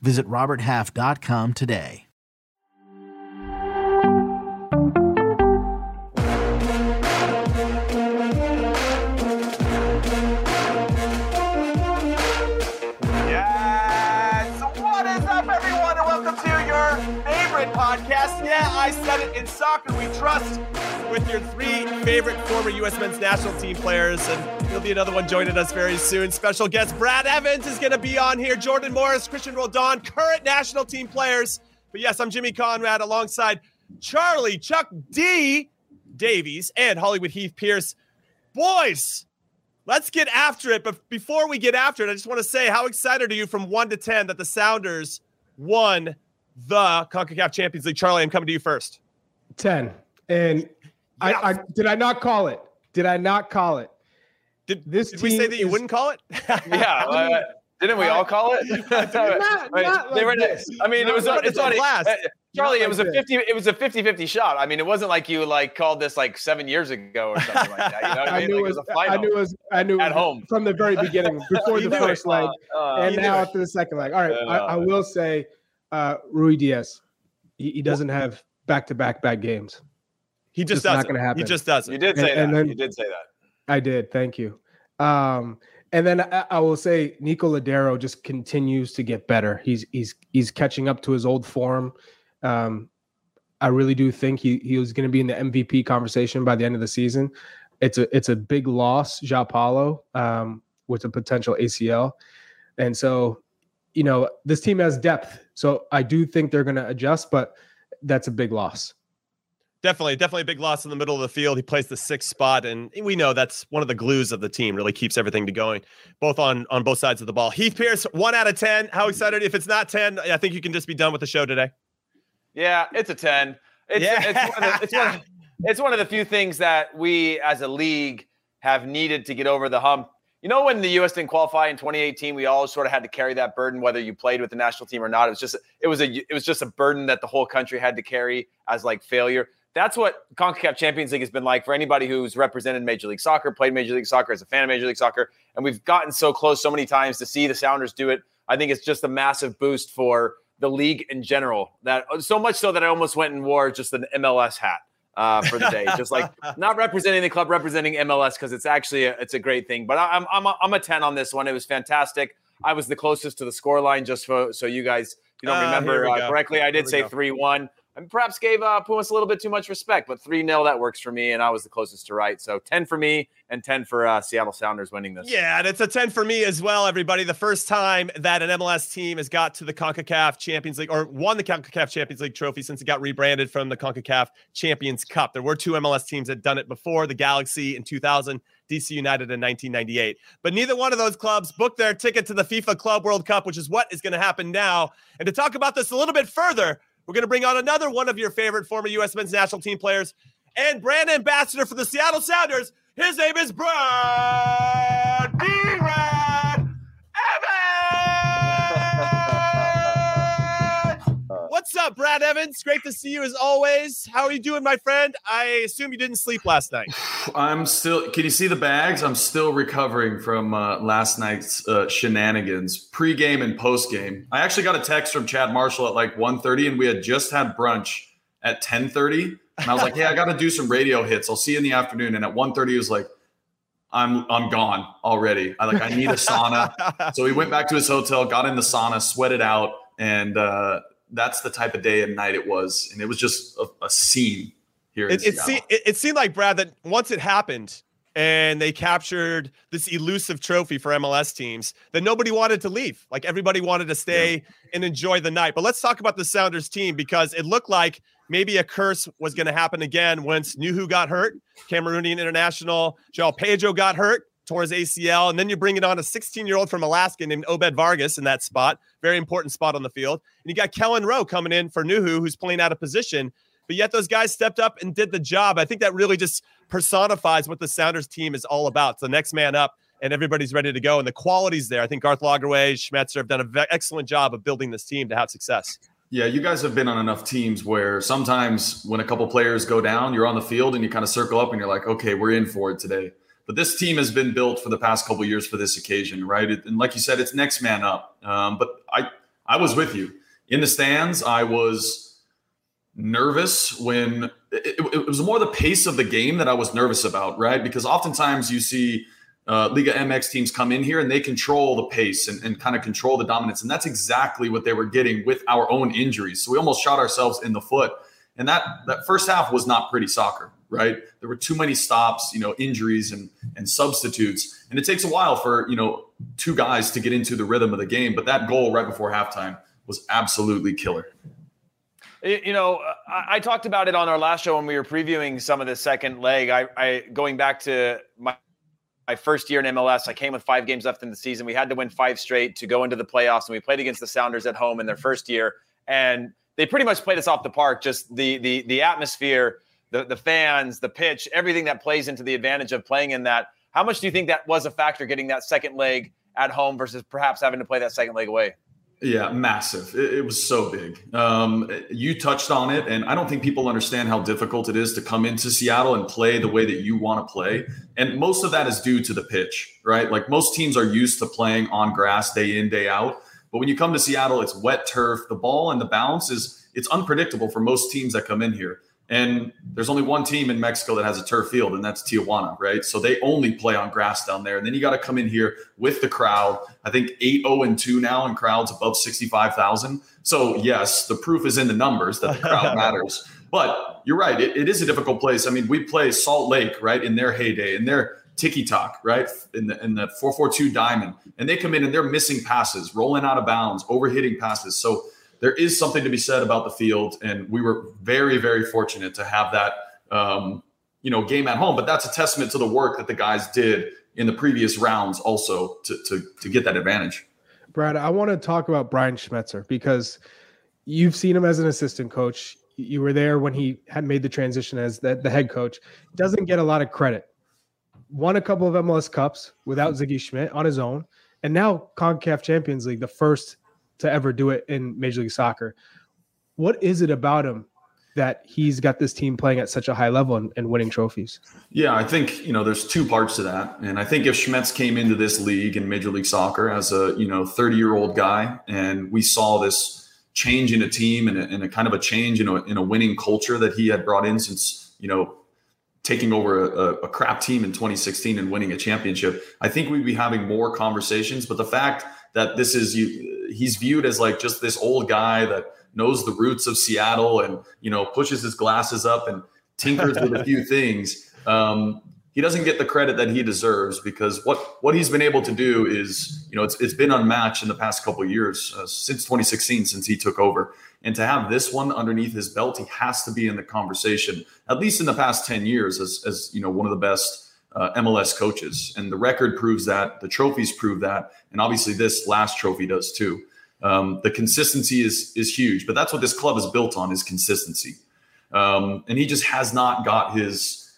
Visit RobertHalf.com today. Yes! What is up, everyone, and welcome to your favorite podcast. Yeah, I said it in soccer we trust with your three favorite former U.S. men's national team players. And there'll be another one joining us very soon. Special guest Brad Evans is going to be on here. Jordan Morris, Cristian Roldan, current national team players. But yes, I'm Jimmy Conrad alongside Charlie, Chuck D. Davies, and Hollywood Heath Pearce. Boys, let's get after it. But before we get after it, I just want to say how excited are you from one to 10 that the Sounders won the CONCACAF Champions League? Charlie, I'm coming to you first. 10. And I, I did I not call it? Did I not call it? Did, This did we say that you is- wouldn't call it? Yeah, uh, didn't we all call it? Not- Wait, not they like were- this. I mean, it was like it's this. funny. Last. uh, Charlie, Not it was like a this. 50 it was a 50-50 shot. I mean, it wasn't like you like called this like 7 years ago or something like that. You know I I mean? knew Like, it was, a I final. knew it was I knew it At home. from the very beginning, before the knew it. first leg, Uh, and now after the second leg. All right, I, Yeah. I will say uh Ruidiaz. He, he doesn't have back to back bad games. He just It's not doesn't. gonna happen. He just doesn't. you did say And- and that. then- you did say that. I did. Thank you. Um, and then I, I will say Nico Lodeiro just continues to get better. He's he's he's catching up to his old form. Um, I really do think he he was going to be in the MVP conversation by the end of the season. It's a it's a big loss, João Paulo, um, with a potential ACL, and so you know this team has depth. So I do think they're going to adjust, but that's a big loss. Definitely, definitely a big loss in the middle of the field. He plays the sixth spot, and we know that's one of the glues of the team. Really keeps everything to going, both on on both sides of the ball. Heath Pearce, one out of ten. How excited? If it's not ten, I think you can just be done with the show today. Yeah, it's a 10. It's, Yeah. it's, one of the, it's, one of, it's one of the few things that we as a league have needed to get over the hump. You know, when the U.S. didn't qualify in 2018, we all sort of had to carry that burden, whether you played with the national team or not. It was just it was a it was just a burden that the whole country had to carry as like failure. That's what CONCACAF Champions League has been like for anybody who's represented Major League Soccer, played Major League Soccer as a fan of Major League Soccer, and we've gotten so close so many times to see the Sounders do it. I think it's just a massive boost for the league in general. That so much so that I almost went and wore just an MLS hat uh, for the day, just like not representing the club, representing MLS because it's actually a, it's a great thing. But I'm I'm a, I'm a ten on this one. It was fantastic. I was the closest to the score line, just for, so you guys you don't Ah, here remember uh, correctly. I did say three one. And perhaps gave uh, Pumas a little bit too much respect, but 3 0, that works for me. And I was the closest to right. So 10 for me and 10 for uh, Seattle Sounders winning this. Yeah, and it's a 10 for me as well, everybody. The first time that an MLS team has got to the CONCACAF Champions League or won the CONCACAF Champions League trophy since it got rebranded from the CONCACAF Champions Cup. There were two MLS teams that done it before the Galaxy in 2000, DC United in 1998. But neither one of those clubs booked their ticket to the FIFA Club World Cup, which is what is going to happen now. And to talk about this a little bit further, we're going to bring on another one of your favorite former U.S. men's national team players and brand ambassador for the Seattle Sounders. His name is Brad D-Rad What's up, Brad Evans? Great to see you as always. How are you doing, my friend? I assume you didn't sleep last night. I'm still. Can you see the bags? I'm still recovering from uh, last night's uh, shenanigans, pre-game and post-game. I actually got a text from Chad Marshall at like 1:30, and we had just had brunch at 10:30. And I was like, "Hey, I got to do some radio hits. I'll see you in the afternoon." And at 1:30, he was like, "I'm I'm gone already. I like I need a sauna." so he went back to his hotel, got in the sauna, sweated out, and uh, that's the type of day and night it was. And it was just a, a scene here. it, it, se- it, it seemed like Brad that once it happened and they captured this elusive trophy for MLS teams, that nobody wanted to leave. Like everybody wanted to stay and enjoy the night. But let's talk about the Sounders team because it looked like maybe a curse was going to happen again once Nouhou got hurt, Cameroonian international, Joao Pedro got hurt. Tore his ACL, and then you bring it on a 16 year old from Alaska named Obed Vargas in that spot. Very important spot on the field. And you got Kelyn Rowe coming in for Nouhou, who's playing out of position. But yet those guys stepped up and did the job. I think that really just personifies what the Sounders team is all about. It's the next man up, and everybody's ready to go. And the quality's there. I think Garth Lagerwey, Schmetzer have done an excellent job of building this team to have success. Yeah, you guys have been on enough teams where sometimes when a couple players go down, you're on the field and you kind of circle up and you're like, okay, we're in for it today. But this team has been built for the past couple years for this occasion, right? And like you said, it's next man up. Um, but I, was with you in the stands. I was nervous when it, it, it was more the pace of the game that I was nervous about, right? Because oftentimes you see uh, Liga MX teams come in here and they control the pace and, and kind of control the dominance. And that's exactly what they were getting with our own injuries. So we almost shot ourselves in the foot. And that that first half was not pretty soccer, right? There were too many stops, you know, injuries and and substitutes. And it takes a while for, you know, two guys to get into the rhythm of the game. But that goal right before halftime was absolutely killer. You know, I, I, talked about it on our last show when we were previewing some of the second leg. I, I going back to my my first year in MLS. I came with five games left in the season. We had to win five straight to go into the playoffs, and we played against the Sounders at home in their first year, and they pretty much played us off the park. Just the the the atmosphere, the the fans, the pitch, everything that plays into the advantage of playing in that. How much do you think that was a factor getting that second leg at home versus perhaps having to play that second leg away? Yeah, massive. It, it, was so big. Um, you touched on it, and I don't think people understand how difficult it is to come into Seattle and play the way that you want to play. And most of that is due to the pitch, right? Like most teams are used to playing on grass day in, day out. But when you come to Seattle, it's wet turf. The ball and the bounce is it's unpredictable for most teams that come in here. And there's only one team in Mexico that has a turf field, and that's Tijuana, right? So they only play on grass down there. And then you got to come in here with the crowd. I think 8 0 and 2 now, and crowds above 65,000. So, yes, the proof is in the numbers that the crowd matters. But you're right. It, it is a difficult place. I mean, we play Salt Lake, right, in their heyday, in their tiki talk, right, in the, in the 442 diamond. And they come in and they're missing passes, rolling out of bounds, overhitting passes. So, there is something to be said about the field, and we were very, very fortunate to have that, um, you know, game at home. But that's a testament to the work that the guys did in the previous rounds, also to to to get that advantage. Brad, I want to talk about Brian Schmetzer because you've seen him as an assistant coach. You were there when he had made the transition as the, the head coach. Doesn't get a lot of credit. Won a couple of MLS Cups without Sigi Schmid on his own, and now CONCACAF Champions League, the first to ever do it in Major League Soccer. What is it about him that he's got this team playing at such a high level and, and, winning trophies? Yeah, I think you know there's two parts to that, and I think if Schmetz came into this league in Major League Soccer as a you know 30 year old guy, and we saw this change in a team and a, and a kind of a change in a, in a winning culture that he had brought in since you know taking over a, a crap team in 2016 and winning a championship, I think we'd be having more conversations. But the fact that this is you he's viewed as like just this old guy that knows the roots of Seattle and you know pushes his glasses up and tinkers with a few things. Um, he doesn't get the credit that he deserves because what what he's been able to do is you know it's it's been unmatched in the past couple years uh, since 2016 since he took over and to have this one underneath his belt he has to be in the conversation at least in the past 10 years as as you know one of the best uh, MLS coaches. And the record proves that, the trophies prove that, and obviously this last trophy does too. Um, the consistency is is huge, but that's what this club is built on is consistency. Um, and he just has not got his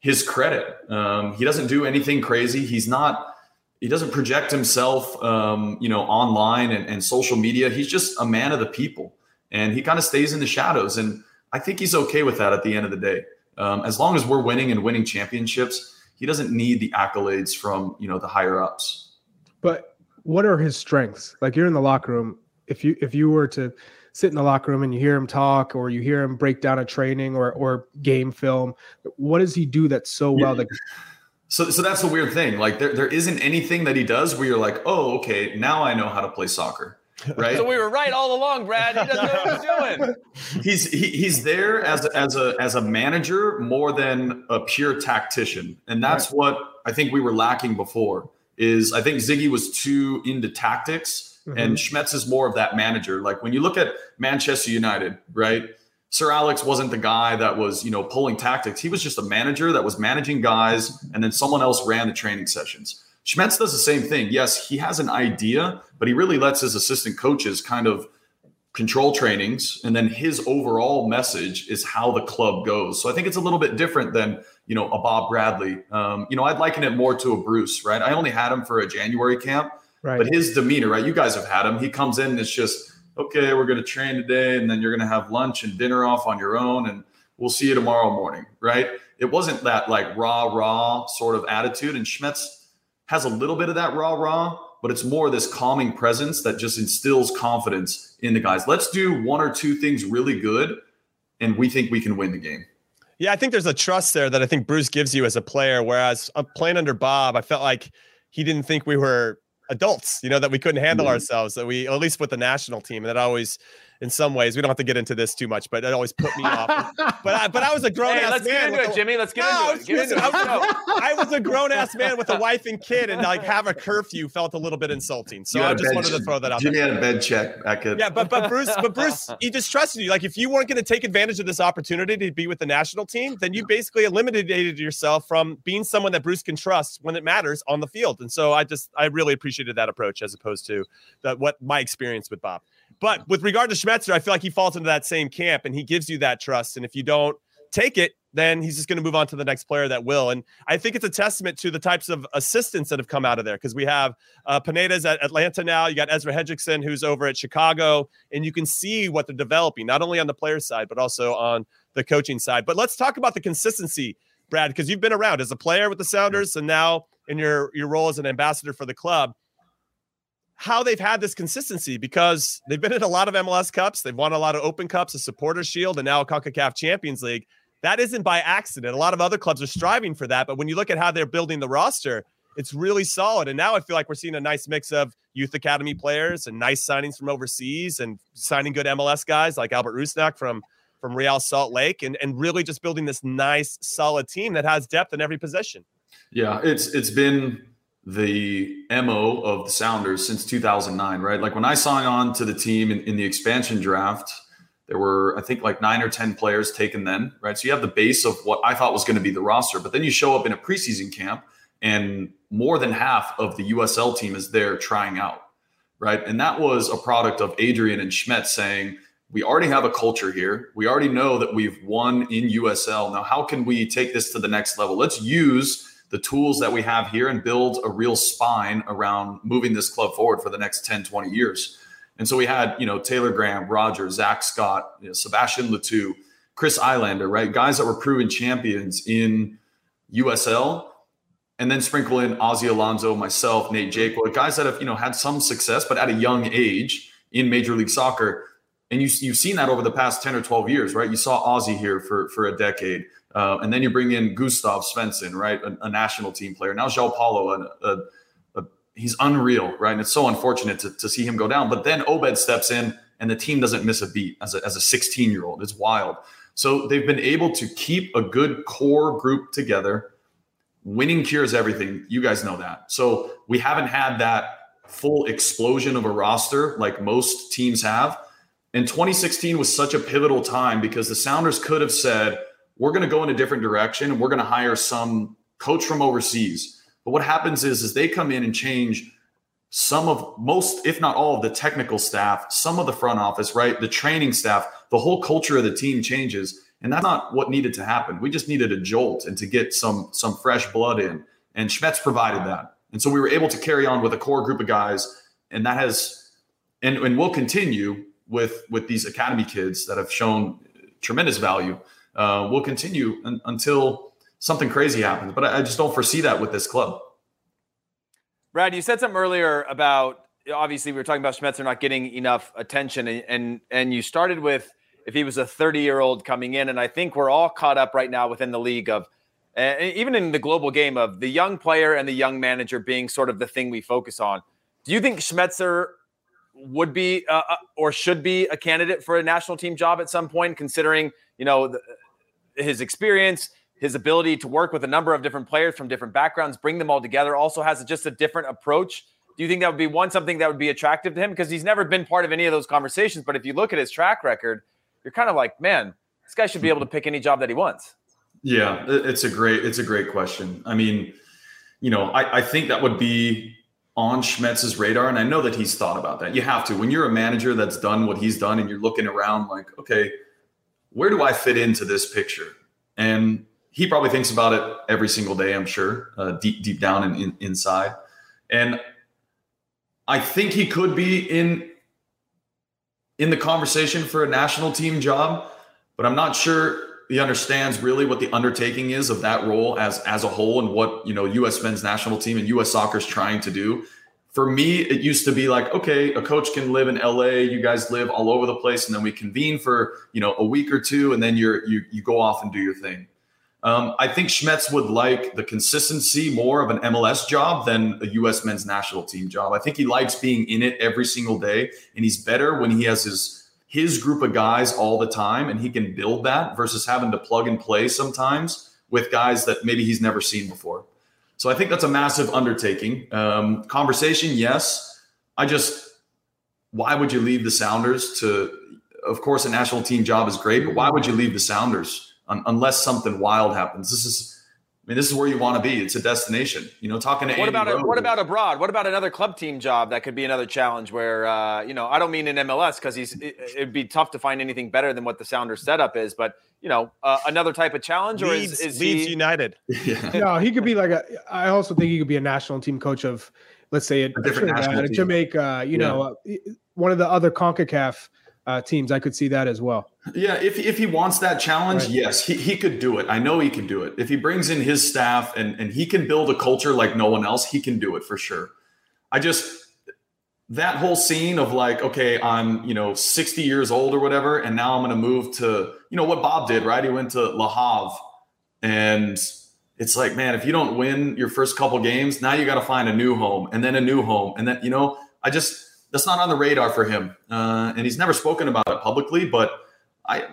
his credit. Um, he doesn't do anything crazy. He's not. He doesn't project himself, um, you know, online and, and social media. He's just a man of the people, and he kind of stays in the shadows. And I think he's okay with that at the end of the day. Um, as long as we're winning and winning championships, he doesn't need the accolades from you know the higher ups. But what are his strengths? Like you're in the locker room. If you if you were to sit in the locker room and you hear him talk or you hear him break down a training or or game film, what does he do that's so well that so, so that's the weird thing. Like there, there isn't anything that he does where you're like, oh, okay, now I know how to play soccer right? So we were right all along, Brad. He doesn't know what he's doing. He's he, he's there as a, as a as a manager more than a pure tactician, and that's right. what I think we were lacking before. Is I think Sigi was too into tactics, mm-hmm. and Schmetz is more of that manager. Like when you look at Manchester United, right? Sir Alex wasn't the guy that was, you know, pulling tactics. He was just a manager that was managing guys, and then someone else ran the training sessions. Schmetz does the same thing. Yes, he has an idea, but he really lets his assistant coaches kind of control trainings and then his overall message is how the club goes. So i think it's a little bit different than you know a bob bradley. Um, you know i'd liken it more to a bruce right? I only had him for a january camp right. but his demeanor right? You guys have had him. He comes in and it's just okay we're going to train today and then you're going to have lunch and dinner off on your own and we'll see you tomorrow morning right? It wasn't that like raw raw sort of attitude and schmetz has a little bit of that raw raw but it's more this calming presence that just instills confidence in the guys. Let's do one or two things really good, and we think we can win the game. Yeah, I think there's a trust there that I think Bruce gives you as a player. Whereas I'm uh, playing under Bob, I felt like he didn't think we were adults, you know, that we couldn't handle mm-hmm. ourselves, that we, at least with the national team, that always in some ways. We don't have to get into this too much, but it always put me off. But I, but I was a grown hey, ass let's man. Get into it, Jimmy. Let's get no, into it. Get into it. I, was a grown ass man with a wife and kid, and like have a curfew felt a little bit insulting. So I just wanted to throw that out. Jimmy there. had a bed check back at. Yeah, but but Bruce, but Bruce, he just trusted you. Like if you weren't going to take advantage of this opportunity to be with the national team, then you basically eliminated yourself from being someone that Bruce can trust when it matters on the field. And so I just I really appreciated that approach as opposed to that what my experience with Bob. But with regard to Schmetzer, I feel like he falls into that same camp and he gives you that trust. And if you don't take it, then he's just going to move on to the next player that will. And I think it's a testament to the types of assistants that have come out of there because we have uh, Pineda's at Atlanta now. You got Ezra Hendrickson, who's over at Chicago, and you can see what they're developing, not only on the player side, but also on the coaching side. But let's talk about the consistency, Brad, because you've been around as a player with the Sounders and now in your, your role as an ambassador for the club how they've had this consistency because they've been in a lot of MLS Cups. They've won a lot of Open Cups, a Supporters Shield, and now a CONCACAF Champions League. That isn't by accident. A lot of other clubs are striving for that. But when you look at how they're building the roster, it's really solid. And now I feel like we're seeing a nice mix of youth academy players and nice signings from overseas and signing good MLS guys like Albert Rusnak from from Real Salt Lake and, and really just building this nice solid team that has depth in every position. Yeah, it's it's been the MO of the Sounders since 2009, right? Like when I signed on to the team in, in, the expansion draft, there were, I think, like nine or 10 players taken then, right? So you have the base of what I thought was going to be the roster, but then you show up in a preseason camp and more than half of the USL team is there trying out, right? And that was a product of Adrian and Schmetz saying, we already have a culture here. We already know that we've won in USL. Now, how can we take this to the next level? Let's use the tools that we have here and build a real spine around moving this club forward for the next 10, 20 years. And so we had, you know, Taylor Graham, Roger, Zach Scott, you know, Sebastien Le Toux, Chris Eylander, right? Guys that were proven champions in USL. And then sprinkle in Ozzie Alonso, myself, Nate Jaqua, guys that have, you know, had some success, but at a young age in Major League Soccer. And you, you've seen that over the past 10 or 12 years, right? You saw Ozzie here for, for a decade. Uh, and then you bring in Gustav Svensson, right, a, a national team player. Now João Paulo, a, a, he's unreal, right? And it's so unfortunate to, to see him go down. But then Obed steps in, and the team doesn't miss a beat as a, as a 16 year old. It's wild. So they've been able to keep a good core group together. Winning cures everything. You guys know that. So we haven't had that full explosion of a roster like most teams have. And 2016 was such a pivotal time because the Sounders could have said, we're going to go in a different direction and we're going to hire some coach from overseas. But what happens is, is they come in and change some of most, if not all of the technical staff, some of the front office, right? The training staff, the whole culture of the team changes. And that's not what needed to happen. We just needed a jolt and to get some some fresh blood in. And Schmetz provided that. And so we were able to carry on with a core group of guys. And that has and, and will continue with with these academy kids that have shown tremendous value uh, will continue un- until something crazy happens. But I, I just don't foresee that with this club. Brad, you said something earlier about obviously we were talking about Schmetzer not getting enough attention, and and, and you started with if he was a 30 year old coming in, and I think we're all caught up right now within the league of. Uh, even in the global game of the young player and the young manager being sort of the thing we focus on, do you think Schmetzer would be uh, uh or should be a candidate for a national team job at some point, considering you know the, his experience, his ability to work with a number of different players from different backgrounds, bring them all together, also has just a different approach. Do you think that would be one something that would be attractive to him? Because he's never been part of any of those conversations. But if you look at his track record, you're kind of like, man, this guy should be able to pick any job that he wants. Yeah, it's a great it's a great question. I mean, you know, I, I think that would be on Schmetz's radar. And I know that he's thought about that. You have to. When you're a manager that's done what he's done and you're looking around like, okay, where do I fit into this picture? And he probably thinks about it every single day, I'm sure, uh, deep, deep down and in, inside. And I think he could be in in the conversation for a national team job, but I'm not sure he understands really what the undertaking is of that role as as a whole and what you know U.S. men's national team and U.S. soccer is trying to do. For me, it used to be like, okay, a coach can live in L.A. You guys live all over the place, and then we convene for you know a week or two, and then you're you you go off and do your thing. Um, I think Schmetz would like the consistency more of an MLS job than a U.S. men's national team job. I think he likes being in it every single day, and he's better when he has his his group of guys all the time and he can build that versus having to plug and play sometimes with guys that maybe he's never seen before. So I think that's a massive undertaking. Um, conversation, yes. I just, why would you leave the Sounders to, of course, a national team job is great, but why would you leave the Sounders un- unless something wild happens? This is, I mean, this is where you want to be. It's a destination. You know, talking to what Andy about Rose, what about abroad? What about another club team job that could be another challenge? Where uh, you know, I don't mean in MLS because he's it, would be tough to find anything better than what the Sounders setup is. But you know, uh, another type of challenge, or Leeds, is, is Leeds he, United. Yeah. no, he could be like a. I also think he could be a national team coach of, let's say, a, A different Trinidad, national a team. Jamaica. You Yeah. know, uh, one of the other Concacaf uh, teams. I could see that as well. Yeah, if, if he wants that challenge, Right. yes, he, he could do it. I know he can do it. If he brings in his staff and, and he can build a culture like no one else, he can do it for sure. I just that whole scene of like, okay, I'm, you know, 60 years old or whatever, and now I'm gonna move to, you know, what Bob did, right? He went to Le Havre and it's like, man, if you don't win your first couple games, now you got to find a new home and then a new home. And then, you know, I just, that's not on the radar for him. Uh, and he's never spoken about it publicly, but I,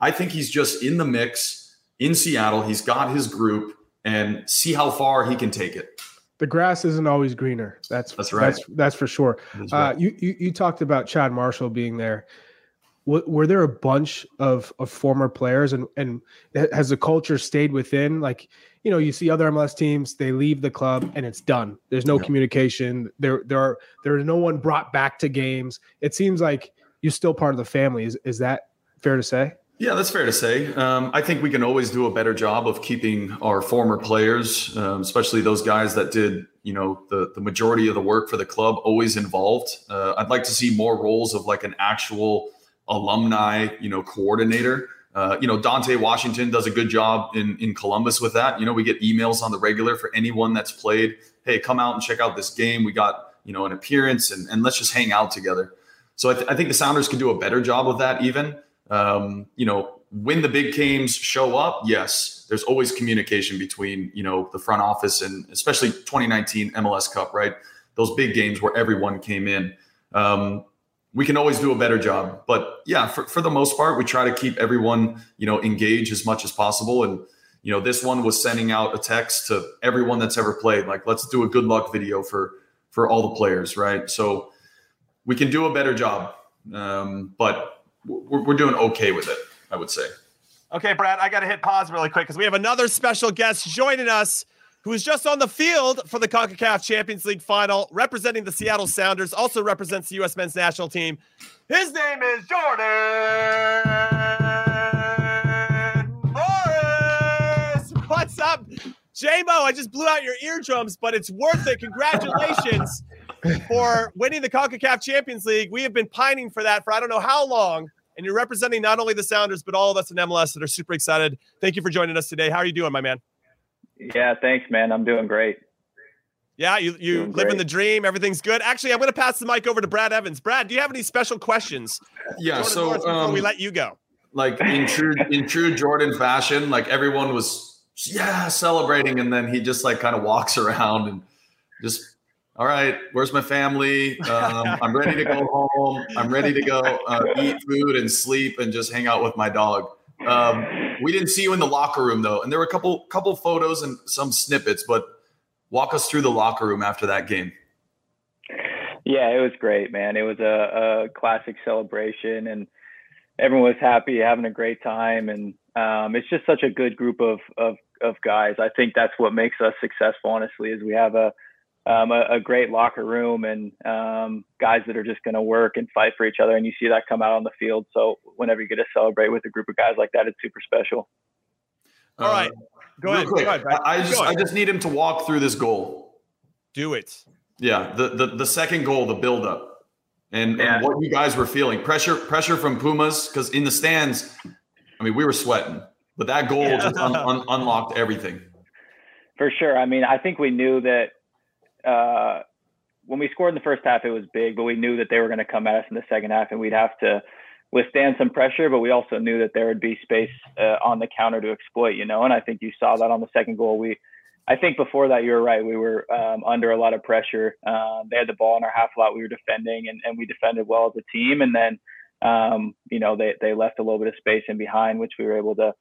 I think he's just in the mix in Seattle. He's got his group and see how far he can take it. The grass isn't always greener. That's That's right. That's, that's for sure. That's Uh, you, you you talked about Chad Marshall being there. W- were there a bunch of, of former players, and and has the culture stayed within? Like you know, you see other MLS teams, they leave the club and it's done. There's no Yeah. communication. There there are there is no one brought back to games. It seems like you're still part of the family. Is is that fair to say? Yeah, that's fair to say. Um, I think we can always do a better job of keeping our former players, um, especially those guys that did, you know, the the majority of the work for the club, always involved. Uh, I'd like to see more roles of like an actual alumni, you know, coordinator. Uh, you know, Dante Washington does a good job in in Columbus with that. You know, we get emails on the regular for anyone that's played. Hey, come out and check out this game. We got you know an appearance, and and let's just hang out together. So I, th- I think the Sounders can do a better job of that. Even um, you know, when the big games show up, yes, there's always communication between you know the front office and especially 2019 MLS Cup, right? Those big games where everyone came in. Um, we can always do a better job, but yeah, for, for the most part, we try to keep everyone you know engaged as much as possible. And you know, this one was sending out a text to everyone that's ever played, like let's do a good luck video for for all the players, right? So we can do a better job, um, but we're, we're doing okay with it, I would say. Okay, Brad, I got to hit pause really quick because we have another special guest joining us who is just on the field for the CONCACAF Champions League final, representing the Seattle Sounders, also represents the U.S. men's national team. His name is Jordan Morris. What's up? J-Mo, I just blew out your eardrums, but it's worth it. Congratulations for winning the CONCACAF Champions League. We have been pining for that for I don't know how long and you're representing not only the Sounders but all of us in MLS that are super excited. Thank you for joining us today. How are you doing, my man? Yeah, thanks, man. I'm doing great. Yeah, you you Doing living great. the dream. Everything's good. Actually, I'm going to pass the mic over to Brad Evans. Brad, do you have any special questions? Yeah. Jordan So, um, we let you go. like in true in true Jordan fashion, like everyone was yeah celebrating, and then he just like kind of walks around and just. All right, where's my family? Um, I'm ready to go home. I'm ready to go uh, eat food and sleep and just hang out with my dog. Um, we didn't see you in the locker room though, and there were a couple couple photos and some snippets. But walk us through the locker room after that game. Yeah, it was great, man. It was a, a classic celebration, and everyone was happy, having a great time. And um, it's just such a good group of, of of guys. I think that's what makes us successful. Honestly, is we have a um, a, a, great locker room and um, guys that are just going to work and fight for each other. And you see that come out on the field. So whenever you get to celebrate with a group of guys like that, it's super special. All uh, right, go ahead. Quick, go ahead I, I just I just need him to walk through this goal. Do it. Yeah, the the, the second goal, the build up, and, yeah. and what you guys were feeling pressure pressure from Pumas because in the stands, I mean we were sweating, but that goal yeah. just un, un, unlocked everything. For sure. I mean, I think we knew that uh, when we scored in the first half, it was big, but we knew that they were going to come at us in the second half, and we'd have to withstand some pressure. But we also knew that there would be space uh, on the counter to exploit, you know. And I think you saw that on the second goal. We, I think before that, you were right. We were um, under a lot of pressure. Um, they had the ball in our half lot. We were defending, and, and we defended well as a team. And then, um, you know, they they left a little bit of space in behind, which we were able to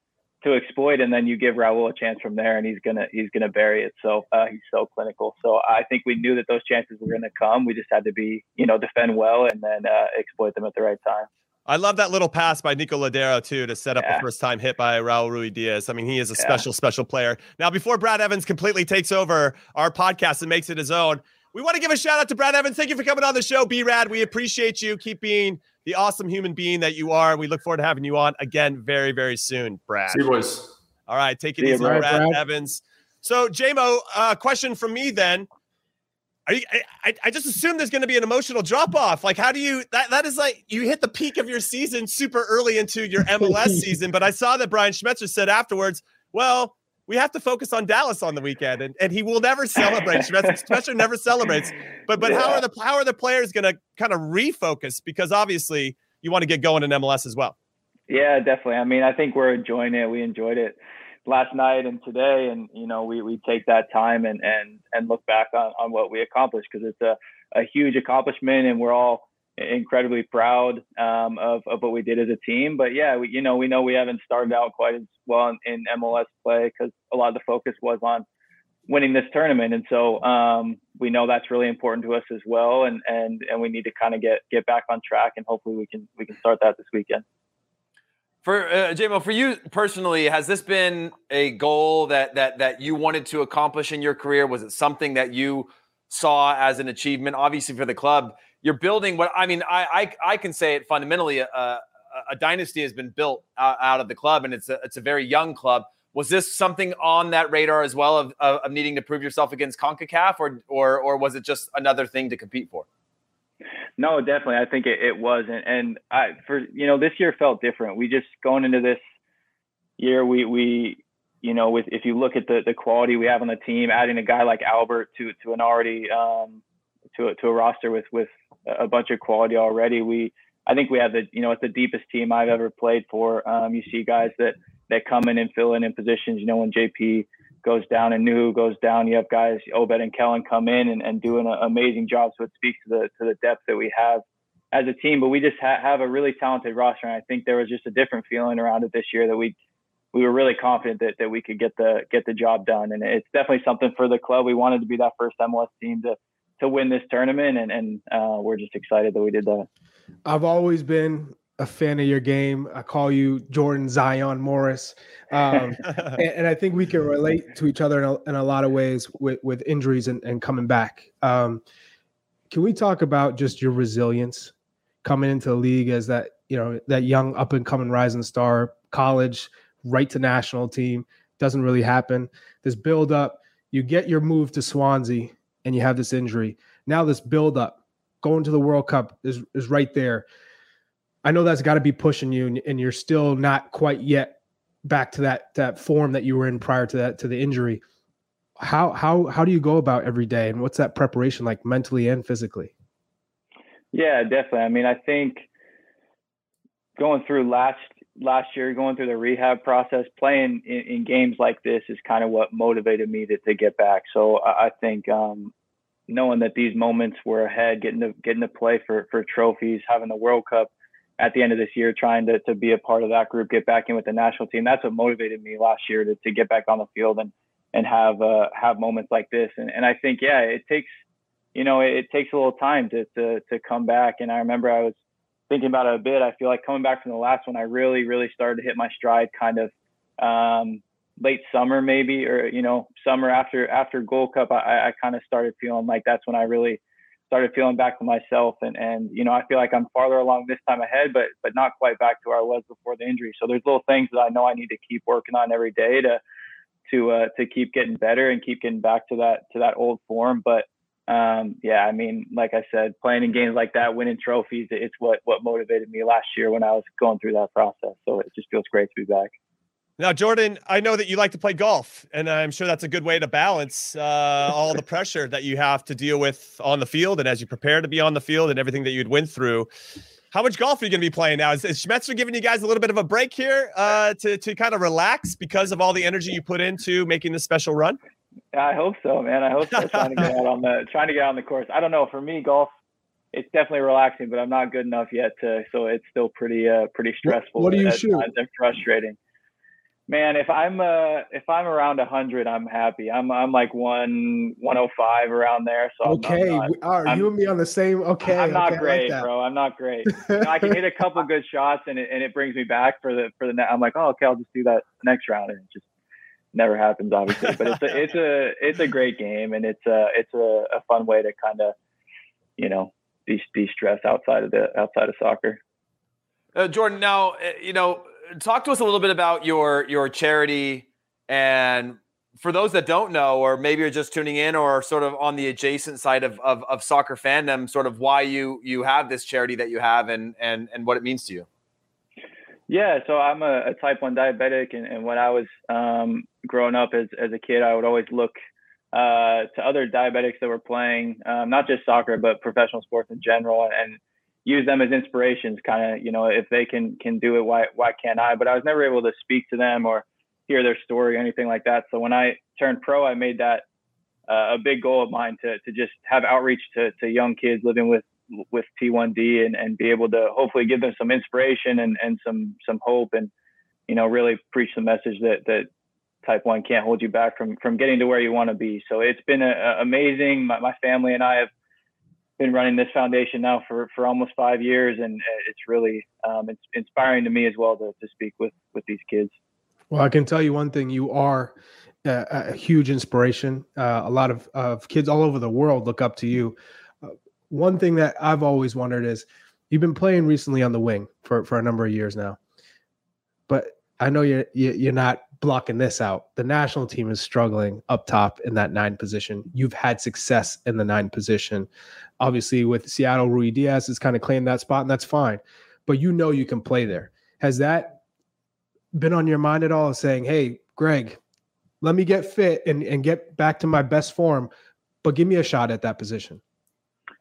to exploit, and then you give Raul a chance from there, and he's gonna he's gonna bury it. So uh, he's so clinical. So I think we knew that those chances were gonna come. We just had to be you know defend well and then uh, exploit them at the right time. I love that little pass by Nico Lodeiro too to set up yeah. a first time hit by Raul Ruidiaz. I mean, he is a yeah. special, special player. Now, before Brad Evans completely takes over our podcast and makes it his own, we want to give a shout out to Brad Evans. Thank you for coming on the show, B Rad. We appreciate you. Keep being the awesome human being that you are. We look forward to having you on again very, very soon, Brad. See you, boys. All right, take it See easy, Brad, Brad, Evans. So, JMO, uh, question from me then. Are You, I, I just assume there's going to be an emotional drop off. Like, how do you that that is like you hit the peak of your season super early into your MLS season, but I saw that Brian Schmetzer said afterwards, well, we have to focus on Dallas on the weekend, and, and he will never celebrate. Schmetzer never celebrates. But but yeah. how are the how are the players going to kind of refocus? Because obviously you want to get going in MLS as well. Yeah, definitely. I mean, I think we're enjoying it. We enjoyed it last night and today, and you know, we we take that time and and and look back on on what we accomplished because it's a a huge accomplishment, and we're all incredibly proud um, of, of what we did as a team. But yeah, we, you know, we know we haven't started out quite as well in, in MLS play because a lot of the focus was on winning this tournament, and so um, we know that's really important to us as well. And and and we need to kind of get get back on track, and hopefully we can we can start that this weekend. For uh, JMO, for you personally, has this been a goal that that that you wanted to accomplish in your career? Was it something that you saw as an achievement? Obviously, for the club, you're building what I mean. I I, I can say it fundamentally. A, a dynasty has been built out, out, of the club, and it's a it's a very young club. Was this something on that radar as well of, of, of needing to prove yourself against Concacaf, or or or was it just another thing to compete for? No, definitely. I think it, it was, and, and I for you know this year felt different. We just going into this year, we we you know with if you look at the the quality we have on the team, adding a guy like Albert to to an already um, to a, to a roster with with a bunch of quality already. We I think we have the you know it's the deepest team I've ever played for. Um, you see guys that that come in and fill in in positions. You know when JP goes down and Nouhou goes down, you have guys Obed and Kelyn come in and, and do an amazing job. So it speaks to the to the depth that we have as a team. But we just ha- have a really talented roster, and I think there was just a different feeling around it this year that we we were really confident that, that we could get the get the job done. And it's definitely something for the club. We wanted to be that first MLS team to to win this tournament, and and uh, we're just excited that we did that. I've always been a fan of your game. I call you Jordan Zion Morris, um, and, and, I think we can relate to each other in a, in a lot of ways with with injuries and, and coming back. Um, can we talk about just your resilience coming into the league as that you know that young up and coming rising star, college right to national team doesn't really happen. This build up, you get your move to Swansea and you have this injury. Now this build up, going to the World Cup is is right there. I know that's got to be pushing you, and, and, you're still not quite yet back to that that form that you were in prior to that to the injury. How how how do you go about every day, and what's that preparation like mentally and physically? Yeah, definitely. I mean, I think going through last last year, going through the rehab process, playing in, in games like this is kind of what motivated me to, to get back. So I, I think um, knowing that these moments were ahead, getting to getting to play for for trophies, having the World Cup at the end of this year, trying to to be a part of that group, get back in with the national team. That's what motivated me last year to to get back on the field and and have uh, have moments like this. And and I think yeah, it takes you know it, it takes a little time to to to come back. And I remember I was thinking about it a bit, I feel like coming back from the last one, I really, really started to hit my stride kind of um, late summer, maybe, or you know, summer after after Gold Cup. I, I kind of started feeling like that's when I really started feeling back to myself, and and you know, I feel like I'm farther along this time ahead, but but not quite back to where I was before the injury. So there's little things that I know I need to keep working on every day to to uh, to keep getting better and keep getting back to that to that old form, but um, yeah, I mean, like I said, playing in games like that, winning trophies, it's what what motivated me last year when I was going through that process. So it just feels great to be back. Now, Jordan, I know that you like to play golf, and I'm sure that's a good way to balance uh, all the pressure that you have to deal with on the field and as you prepare to be on the field and everything that you'd went through. How much golf are you going to be playing now? Is, is Schmetzer giving you guys a little bit of a break here uh, to, to kind of relax because of all the energy you put into making this special run? I hope so, man. I hope so. trying to get out on the trying to get on the course. I don't know. For me, golf, it's definitely relaxing, but I'm not good enough yet to. So it's still pretty uh pretty stressful. What, what do you shoot? And frustrating. Man, if I'm uh if I'm around hundred, I'm happy. I'm I'm like one one one oh five around there. So okay, I'm not, are you and me on the same? Okay, I'm not okay, great, like bro. I'm not great. you know, I can hit a couple good shots, and it and it brings me back for the for the. I'm like, oh, okay, I'll just do that next round, and just never happens obviously but it's a it's a it's a great game and it's a it's a, a fun way to kind of you know de de-stress outside of the outside of soccer. Uh, jordan now uh, you know talk to us a little bit about your your charity and for those that don't know or maybe you're just tuning in or sort of on the adjacent side of, of, of soccer fandom sort of why you you have this charity that you have and and and what it means to you. Yeah, so I'm a, a type one diabetic, and, and when I was um, growing up as as a kid, I would always look uh, to other diabetics that were playing um, not just soccer but professional sports in general, and, use them as inspirations. Kind of, you know, if they can can do it, why why can't I? But I was never able to speak to them or hear their story or anything like that. So when I turned pro, I made that uh, a big goal of mine to to just have outreach to to young kids living with with T1D and, and be able to hopefully give them some inspiration and, and some some hope and you know really preach the message that that type one can't hold you back from from getting to where you want to be. So it's been a, a amazing. My, my, family and I have been running this foundation now for for almost five years, and it's really um, it's inspiring to me as well to to speak with with these kids. Well, I can tell you one thing: you are a, a huge inspiration. Uh, a lot of, of kids all over the world look up to you one thing that I've always wondered is you've been playing recently on the wing for, for a number of years now, but I know you're you're not blocking this out. The national team is struggling up top in that nine position. You've had success in the nine position. Obviously, with Seattle, Ruidiaz has kind of claimed that spot, and that's fine. But you know you can play there. Has that been on your mind at all? Saying, "Hey, Greg, let me get fit and, and get back to my best form, but give me a shot at that position."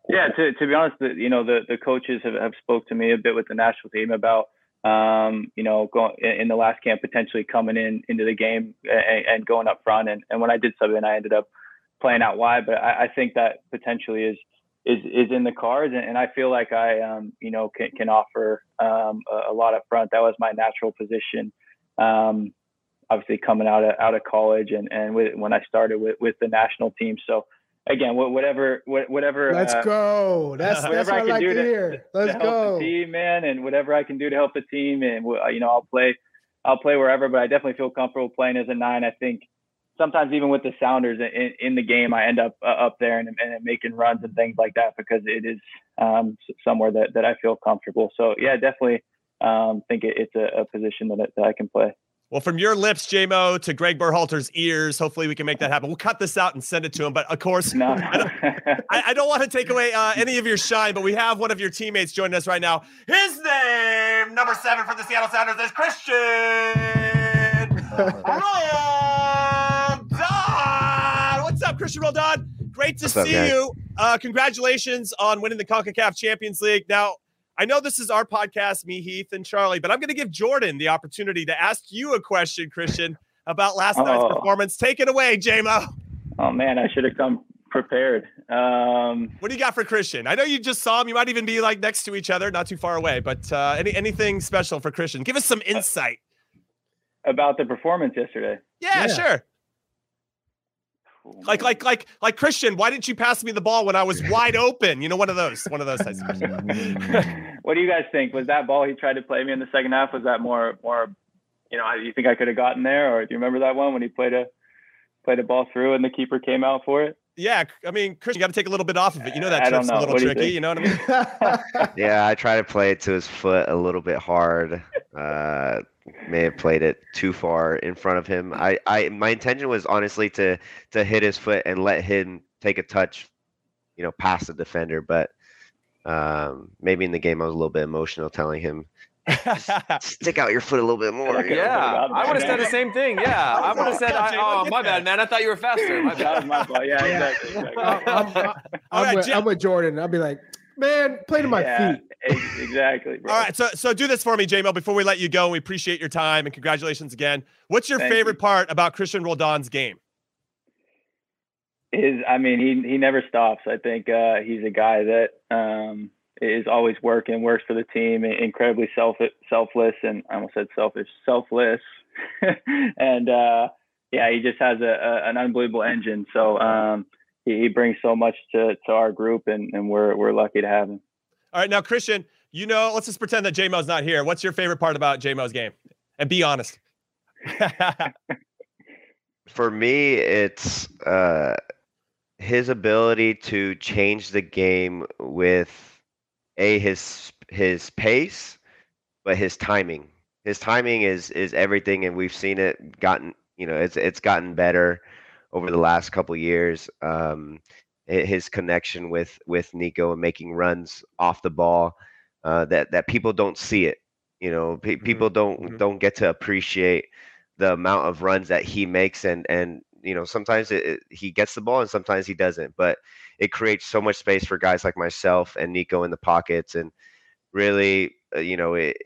Yeah, to, to be honest, the, you know, the, the coaches have, have spoke to me a bit with the national team about, um, you know, going in the last camp, potentially coming in into the game and, and going up front. And, and when I did sub in, I ended up playing out wide, but I, I think that potentially is, is, is in the cards. And, and I feel like I, um, you know, can, can offer um, a, a, lot up front. That was my natural position. Um, obviously coming out of, out of college and, and with, when I started with, with the national team. So, again, whatever, whatever. Let's uh, go. That's that's what I, I like to, to hear. Let's to go, team, man, and whatever I can do to help the team, and you know, I'll play, I'll play wherever, but I definitely feel comfortable playing as a nine. I think sometimes even with the Sounders in, in the game, I end up uh, up there and, and, making runs and things like that because it is um, somewhere that, that I feel comfortable. So yeah, definitely um, think it, it's a, a position that, that I can play. Well, from your lips, JMO, to Greg Berhalter's ears, hopefully we can make that happen. We'll cut this out and send it to him. But of course, no. I, don't, I, I, don't, want to take away uh, any of your shine, but we have one of your teammates joining us right now. His name, number seven for the Seattle Sounders, is Cristian Roldan. What's up, Cristian Roldan? Great to What's see up, you. Uh, congratulations on winning the CONCACAF Champions League. Now, I know this is our podcast, me, Heath, and Charlie, but I'm going to give Jordan the opportunity to ask you a question, Cristian, about last oh. night's performance. Take it away, JMO. Oh man, I should have come prepared. Um, what do you got for Cristian? I know you just saw him. You might even be like next to each other, not too far away. But uh, any anything special for Cristian? Give us some insight about the performance yesterday. Yeah, yeah. sure. Like, like, like, like Cristian, why didn't you pass me the ball when I was wide open? You know, one of those, one of those types. What do you guys think? Was that ball he tried to play me in the second half? Was that more more? You know, you think I could have gotten there, or do you remember that one when he played a played a ball through and the keeper came out for it? Yeah, I mean, Chris, you got to take a little bit off of it. You know that trip's know. a little what tricky. You, you, know what I mean? yeah, I try to play it to his foot a little bit hard. Uh, may have played it too far in front of him. I, I, my intention was honestly to to hit his foot and let him take a touch, you know, past the defender. But um, maybe in the game I was a little bit emotional, telling him stick out your foot a little bit more. Yeah, I would have said the same thing. Yeah, I would have said, I, "Oh, my bad, man. I thought you were faster." My bad. my fault. Yeah, exactly. exactly. I'm, I'm, I'm, with, I'm, with, Jordan. I'll be like, "Man, play to my yeah, feet." Exactly. Bro. All right, so so do this for me, JMO. Before we let you go, we appreciate your time and congratulations again. What's your Thank favorite you. part about Cristian Roldan's game? His, I mean, he he never stops. I think uh, he's a guy that. Um, is always working, works for the team, incredibly self selfless, and I almost said selfish, selfless, and uh, yeah, he just has a, a, an unbelievable engine. So um, he, he, brings so much to, to our group, and, and we're we're lucky to have him. All right, now Cristian, you know, let's just pretend that JMO's not here. What's your favorite part about JMO's game? And be honest. For me, it's uh, his ability to change the game with a his his pace, but his timing. His timing is is everything, and we've seen it gotten. You know, it's it's gotten better over the last couple years. Um, his connection with with Nico and making runs off the ball uh, that that people don't see it. You know, pe- mm-hmm. people don't mm-hmm. don't get to appreciate the amount of runs that he makes and and you know sometimes it, it, he gets the ball and sometimes he doesn't but it creates so much space for guys like myself and nico in the pockets and really uh, you know it,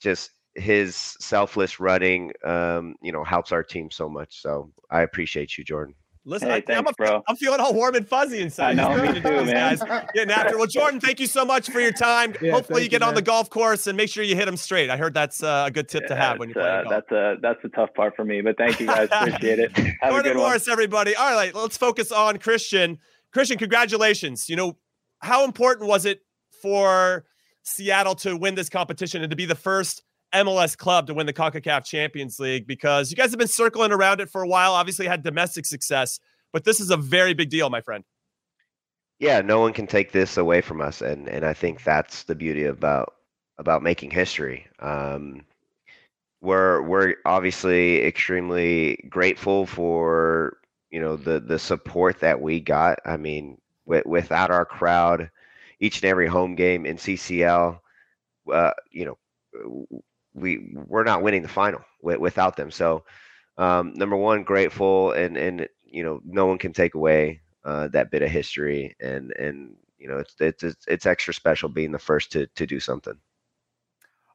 just his selfless running um, you know helps our team so much so i appreciate you jordan Listen, hey, I, thanks, am bro. I'm feeling all warm and fuzzy inside. I know, me too, man. Guys getting after. Well, Jordan, thank you so much for your time. Yeah, Hopefully, you get you, on the golf course and make sure you hit them straight. I heard that's uh, a good tip yeah, to have when you're playing uh, golf. That's a that's a tough part for me, but thank you guys. Appreciate it. Have Jordan a good Morris, one. everybody. All right, let's focus on Cristian. Cristian, congratulations. You know, how important was it for Seattle to win this competition and to be the first MLS club to win the CONCACAF Champions League? Because you guys have been circling around it for a while, obviously had domestic success but this is a very big deal, my friend. Yeah, no one can take this away from us, and and I think that's the beauty about about making history. Um, we're we're obviously extremely grateful for you know the the support that we got. I mean, with, without our crowd, each and every home game in CCL, uh, you know, we we're not winning the final without them. So, um, number one, grateful, and and you know no one can take away uh, that bit of history, and and you know it's it's it's extra special being the first to to do something.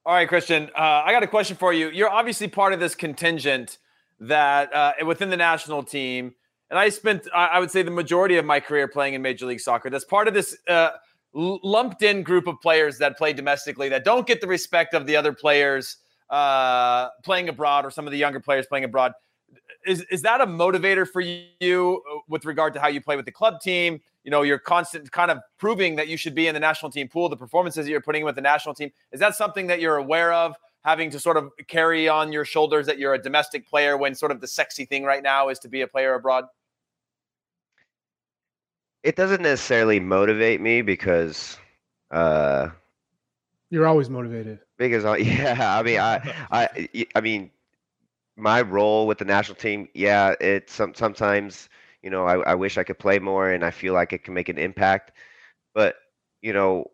All right, Cristian, uh, I got a question for you. You're obviously part of this contingent that uh, within the national team, and I spent I would say the majority of my career playing in Major League Soccer. That's part of this uh, lumped in group of players that play domestically that don't get the respect of the other players uh, playing abroad or some of the younger players playing abroad is is that a motivator for you uh, with regard to how you play with the club team? You know, you're constant kind of proving that you should be in the national team pool. The performances that you're putting in with the national team is that something that you're aware of? Having to sort of carry on your shoulders that you're a domestic player when sort of the sexy thing right now is to be a player abroad. It doesn't necessarily motivate me because uh, you're always motivated. Because yeah, I mean, I, I, I mean, my role with the national team, yeah, it's some, sometimes, you know, I, I wish I could play more and I feel like it can make an impact. But, you know,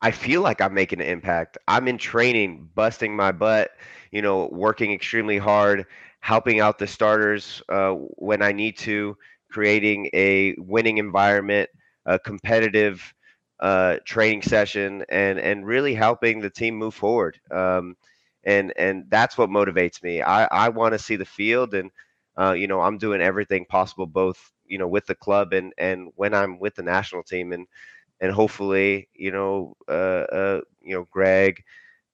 I feel like I'm making an impact. I'm in training, busting my butt, you know, working extremely hard, helping out the starters uh, when I need to, creating a winning environment, a competitive uh, training session, and and really helping the team move forward. Um, and and that's what motivates me. I I want to see the field, and uh, you know I'm doing everything possible, both you know with the club and and when I'm with the national team, and and hopefully you know uh, uh you know Greg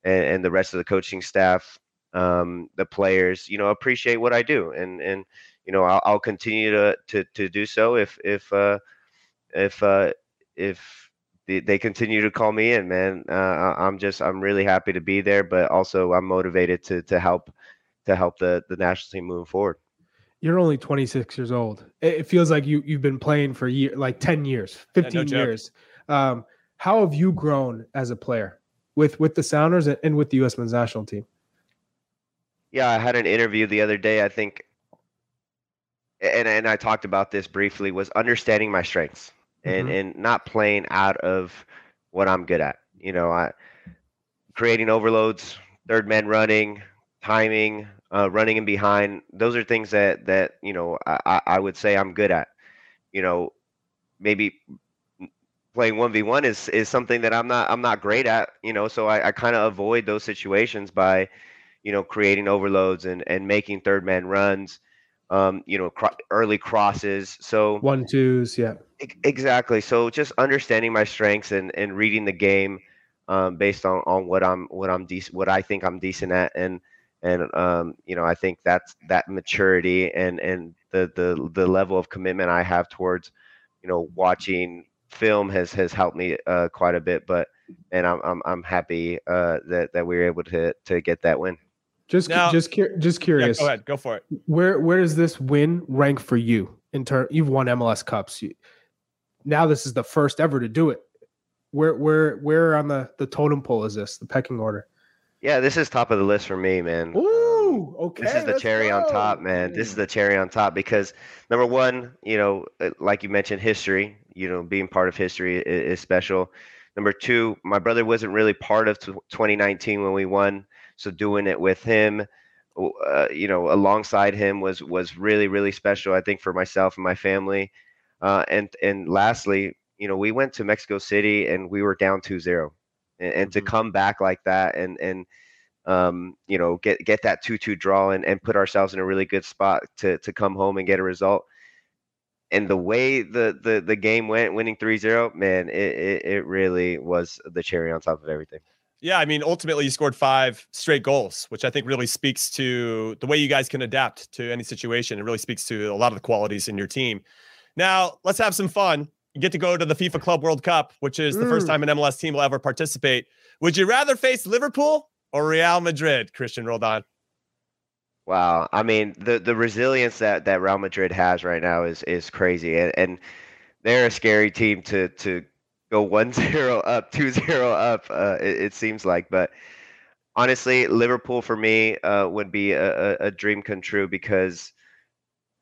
and, and the rest of the coaching staff, um, the players, you know appreciate what I do, and and you know I'll, I'll continue to to to do so if if uh if uh if they, they continue to call me in, man. Uh, I'm just I'm really happy to be there, but also I'm motivated to to help to help the the national team move forward. You're only 26 years old. It feels like you you've been playing for year like 10 years, 15 yeah, no years. Um, how have you grown as a player with with the Sounders and with the U.S. men's national team? Yeah, I had an interview the other day. I think, and and I talked about this briefly. Was understanding my strengths and mm-hmm. and not playing out of what I'm good at. You know, I creating overloads, third man running, timing, uh, running in behind. Those are things that that you know I, I would say I'm good at. You know, maybe playing one v one is is something that I'm not I'm not great at. You know, so I, I kind of avoid those situations by, you know, creating overloads and and making third man runs um, you know, cr- early crosses. So one twos, yeah, exactly. So just understanding my strengths and and reading the game um, based on on what I'm what I'm decent, what I think I'm decent at, and and um, you know, I think that's that maturity and and the the the level of commitment I have towards, you know, watching film has has helped me uh, quite a bit. But and I'm I'm I'm happy uh, that that we were able to to get that win. Just now, just just curious. Yeah, go ahead, go for it. Where where does this win rank for you in turn? You've won MLS Cups. You, now this is the first ever to do it. Where where where on the the totem pole is this? The pecking order. Yeah, this is top of the list for me, man. Ooh, okay. This is the cherry go. on top, man. This is the cherry on top because number one, you know, uh, like you mentioned, history. You know, being part of history is, is special. Number two, my brother wasn't really part of 2019 when we won so doing it with him, uh, you know, alongside him was was really really special. I think for myself and my family. Uh, and and lastly, you know, we went to Mexico City and we were down 2-0. and, and mm-hmm. to come back like that and and um, you know, get get that two-two draw and, and put ourselves in a really good spot to to come home and get a result. And the way the the the game went, winning 3-0, man, it, it, it really was the cherry on top of everything. Yeah, I mean, ultimately, you scored five straight goals, which I think really speaks to the way you guys can adapt to any situation. It really speaks to a lot of the qualities in your team. Now, let's have some fun. You get to go to the FIFA Club World Cup, which is the mm. first time an MLS team will ever participate. Would you rather face Liverpool or Real Madrid, Cristian Roldan? Wow, I mean the the resilience that that Real Madrid has right now is is crazy, and, and they're a scary team to to go 1-0 up, 2-0 up. Uh, it, it, seems like, but honestly, Liverpool for me uh, would be a, a, dream come true because.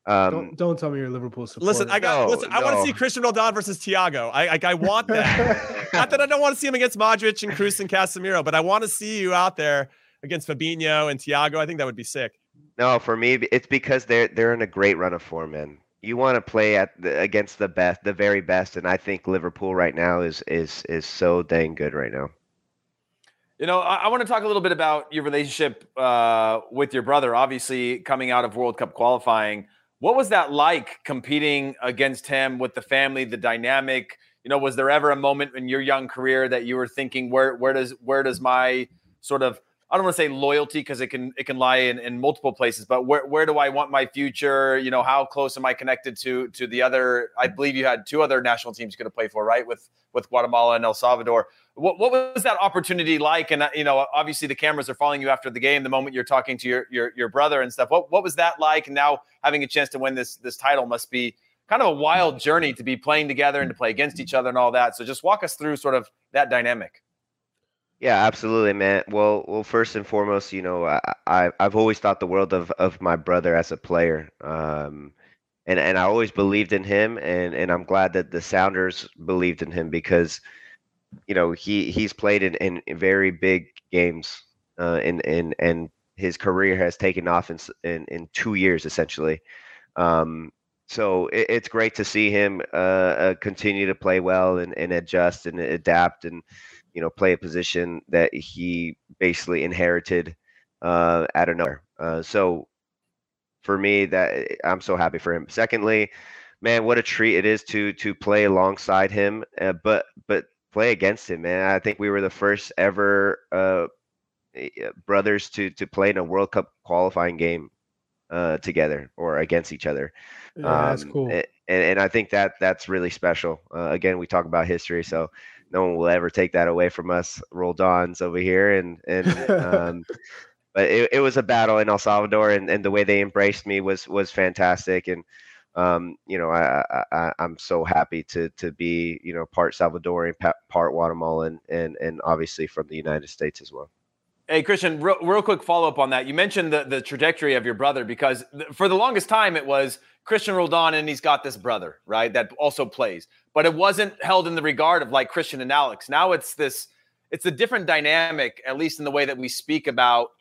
Um, don't, don't tell me you're Liverpool supporter. Listen, I got. No, listen, no. I want to see Cristian Roldan versus Thiago. I like. I want that. Not that I don't want to see him against Modric and Kroos and Casemiro, but I want to see you out there against Fabinho and Thiago. I think that would be sick. No, for me, it's because they're they're in a great run of form, man you want to play at the, against the best, the very best, and I think Liverpool right now is is is so dang good right now. You know, I, I want to talk a little bit about your relationship uh, with your brother. Obviously, coming out of World Cup qualifying, what was that like competing against him with the family, the dynamic? You know, was there ever a moment in your young career that you were thinking, where where does where does my sort of I don't want to say loyalty because it can it can lie in, in multiple places, but where, where do I want my future? You know, how close am I connected to to the other? I believe you had two other national teams going to play for, right? With with Guatemala and El Salvador. What what was that opportunity like? And uh, you know, obviously the cameras are following you after the game, the moment you're talking to your your your brother and stuff. What what was that like? And now having a chance to win this this title must be kind of a wild journey to be playing together and to play against each other and all that. So just walk us through sort of that dynamic. Yeah, absolutely, man. Well, well, first and foremost, you know, I, I I've always thought the world of of my brother as a player. Um, and and I always believed in him, and and I'm glad that the Sounders believed in him because, you know, he he's played in in very big games, uh, in in and his career has taken off in in, in two years essentially. Um, so it, it's great to see him uh, uh, continue to play well and, and adjust and adapt and you know, play a position that he basically inherited uh, out of nowhere. Uh, so for me, that I'm so happy for him. Secondly, man, what a treat it is to to play alongside him, uh, but but play against him, man. I think we were the first ever uh, eh, brothers to to play in a World Cup qualifying game uh, together or against each other. Yeah, um, that's cool. And, and I think that that's really special. Uh, again, we talk about history, so no one will ever take that away from us, Roldans over here. And and um, but it, it was a battle in El Salvador, and, and the way they embraced me was was fantastic. And um, you know, I, I I'm so happy to to be you know part Salvadorian, part Guatemalan, and and obviously from the United States as well. Hey, Cristian, real, real quick follow up on that. You mentioned the, the trajectory of your brother because th- for the longest time it was Cristian Roldan and he's got this brother, right, that also plays. But it wasn't held in the regard of like Cristian and Alex. Now it's this, it's a different dynamic, at least in the way that we speak about,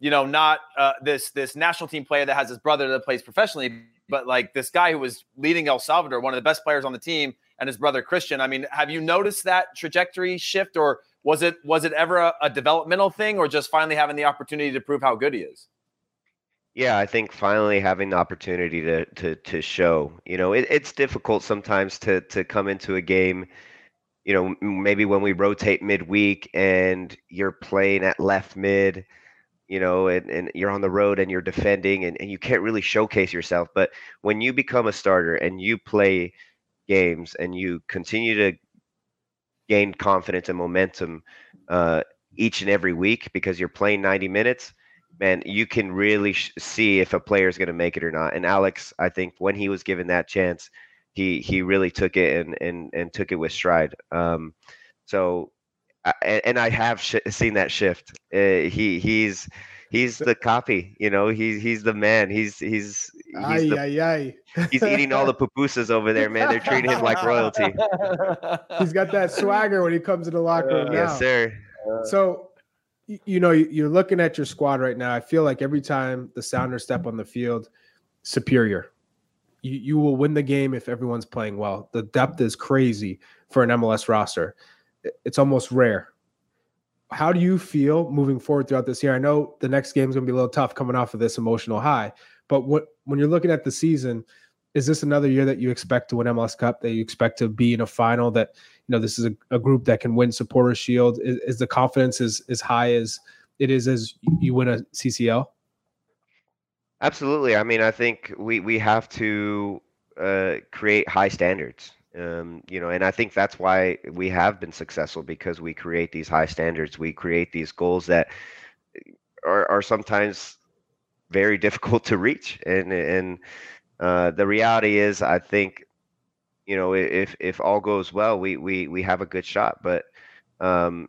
you know, not uh, this this national team player that has his brother that plays professionally, but like this guy who was leading El Salvador, one of the best players on the team, and his brother Cristian. I mean, have you noticed that trajectory shift or? Was it was it ever a, a, developmental thing or just finally having the opportunity to prove how good he is? Yeah i think finally having the opportunity to to to show you know it, it's difficult sometimes to to come into a game you know maybe when we rotate midweek and you're playing at left mid you know and, and you're on the road and you're defending and, and you can't really showcase yourself. But when you become a starter and you play games and you continue to gain confidence and momentum uh, each and every week because you're playing 90 minutes, man, you can really sh- see if a player is going to make it or not. And Alex, I think when he was given that chance, he he really took it and and and took it with stride. Um, so, I, and I have sh- seen that shift. Uh, he he's he's the copy. You know, he's he's the man. He's he's he's, aye, the, aye, aye. he's eating all the pupusas over there, man. They're treating him like royalty. He's got that swagger when he comes in the locker room. Uh, yes, sir. So, you know, you're looking at your squad right now. I feel like every time the Sounders step on the field, superior. You, you will win the game if everyone's playing well. The depth is crazy for an MLS roster. It's almost rare how do you feel moving forward throughout this year? I know the next game is going to be a little tough coming off of this emotional high, but what when you're looking at the season, is this another year that you expect to win MLS Cup? That you expect to be in a final? That you know this is a, a group that can win Supporter Shield? Is, is, the confidence as as high as it is as you win a CCL? Absolutely. I mean, I think we we have to uh, create high standards. Um, you know, and I think that's why we have been successful because we create these high standards. We create these goals that are, are sometimes very difficult to reach. And and uh, the reality is, I think, you know, if if all goes well, we we we have a good shot. But um,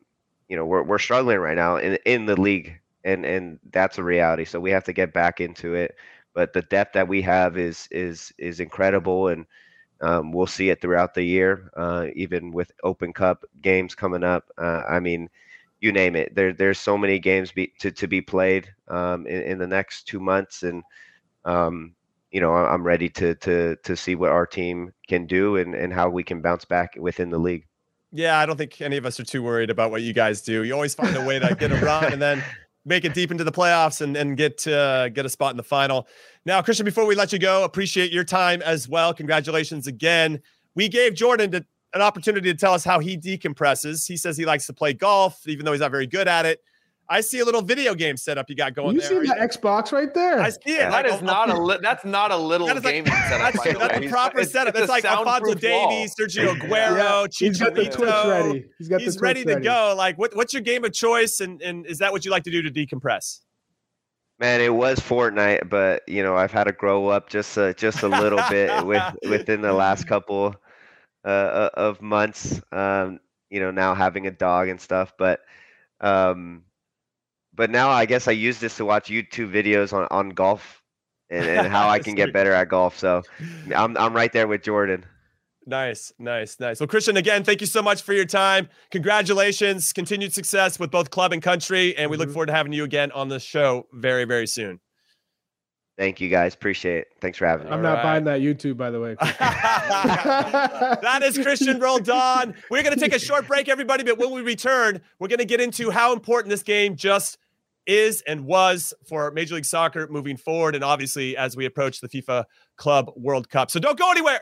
you know, we're we're struggling right now in in the league, and and that's a reality. So we have to get back into it. But the depth that we have is is is incredible, and um, we'll see it throughout the year, uh, even with Open Cup games coming up. Uh, I mean, you name it. There, there's so many games be, to to be played um, in, in, the next two months, and um, you know, I'm ready to to to see what our team can do and and how we can bounce back within the league. Yeah, I don't think any of us are too worried about what you guys do. You always find a way to get a run, and then make it deep into the playoffs and, and get uh, get a spot in the final. Now, Cristian, before we let you go, appreciate your time as well. Congratulations again. We gave Jordan to, an opportunity to tell us how he decompresses. He says he likes to play golf, even though he's not very good at it. I see a little video game setup you got going you there. see the Xbox right there? I see it. Yeah, that is not a li- that's not a little game like, setup. That's, that's a proper it's, setup. It's, it's like Alphonso Davies, Sergio Aguero, yeah. He's got the Twitch ready. He's got He's the ready to ready. go. Like, what, what's your game of choice? And and is that what you like to do to decompress? Man, it was Fortnite, but you know I've had to grow up just a, just a little bit with within the last couple uh, uh, of months. Um, you know, now having a dog and stuff, but um, but now I guess I use this to watch YouTube videos on, on golf and, and how I can get better at golf. So I'm I'm right there with Jordan. Nice, nice, nice. Well, Cristian, again, thank you so much for your time. Congratulations, continued success with both club and country, and we look mm-hmm. forward to having you again on the show very, very soon. Thank you guys. Appreciate it. Thanks for having me. I'm not right. buying that YouTube, by the way. that is Cristian Roldan. We're going to take a short break, everybody, but when we return, we're going to get into how important this game just is and was for Major League Soccer moving forward, and obviously as we approach the FIFA Club World Cup. So don't go anywhere.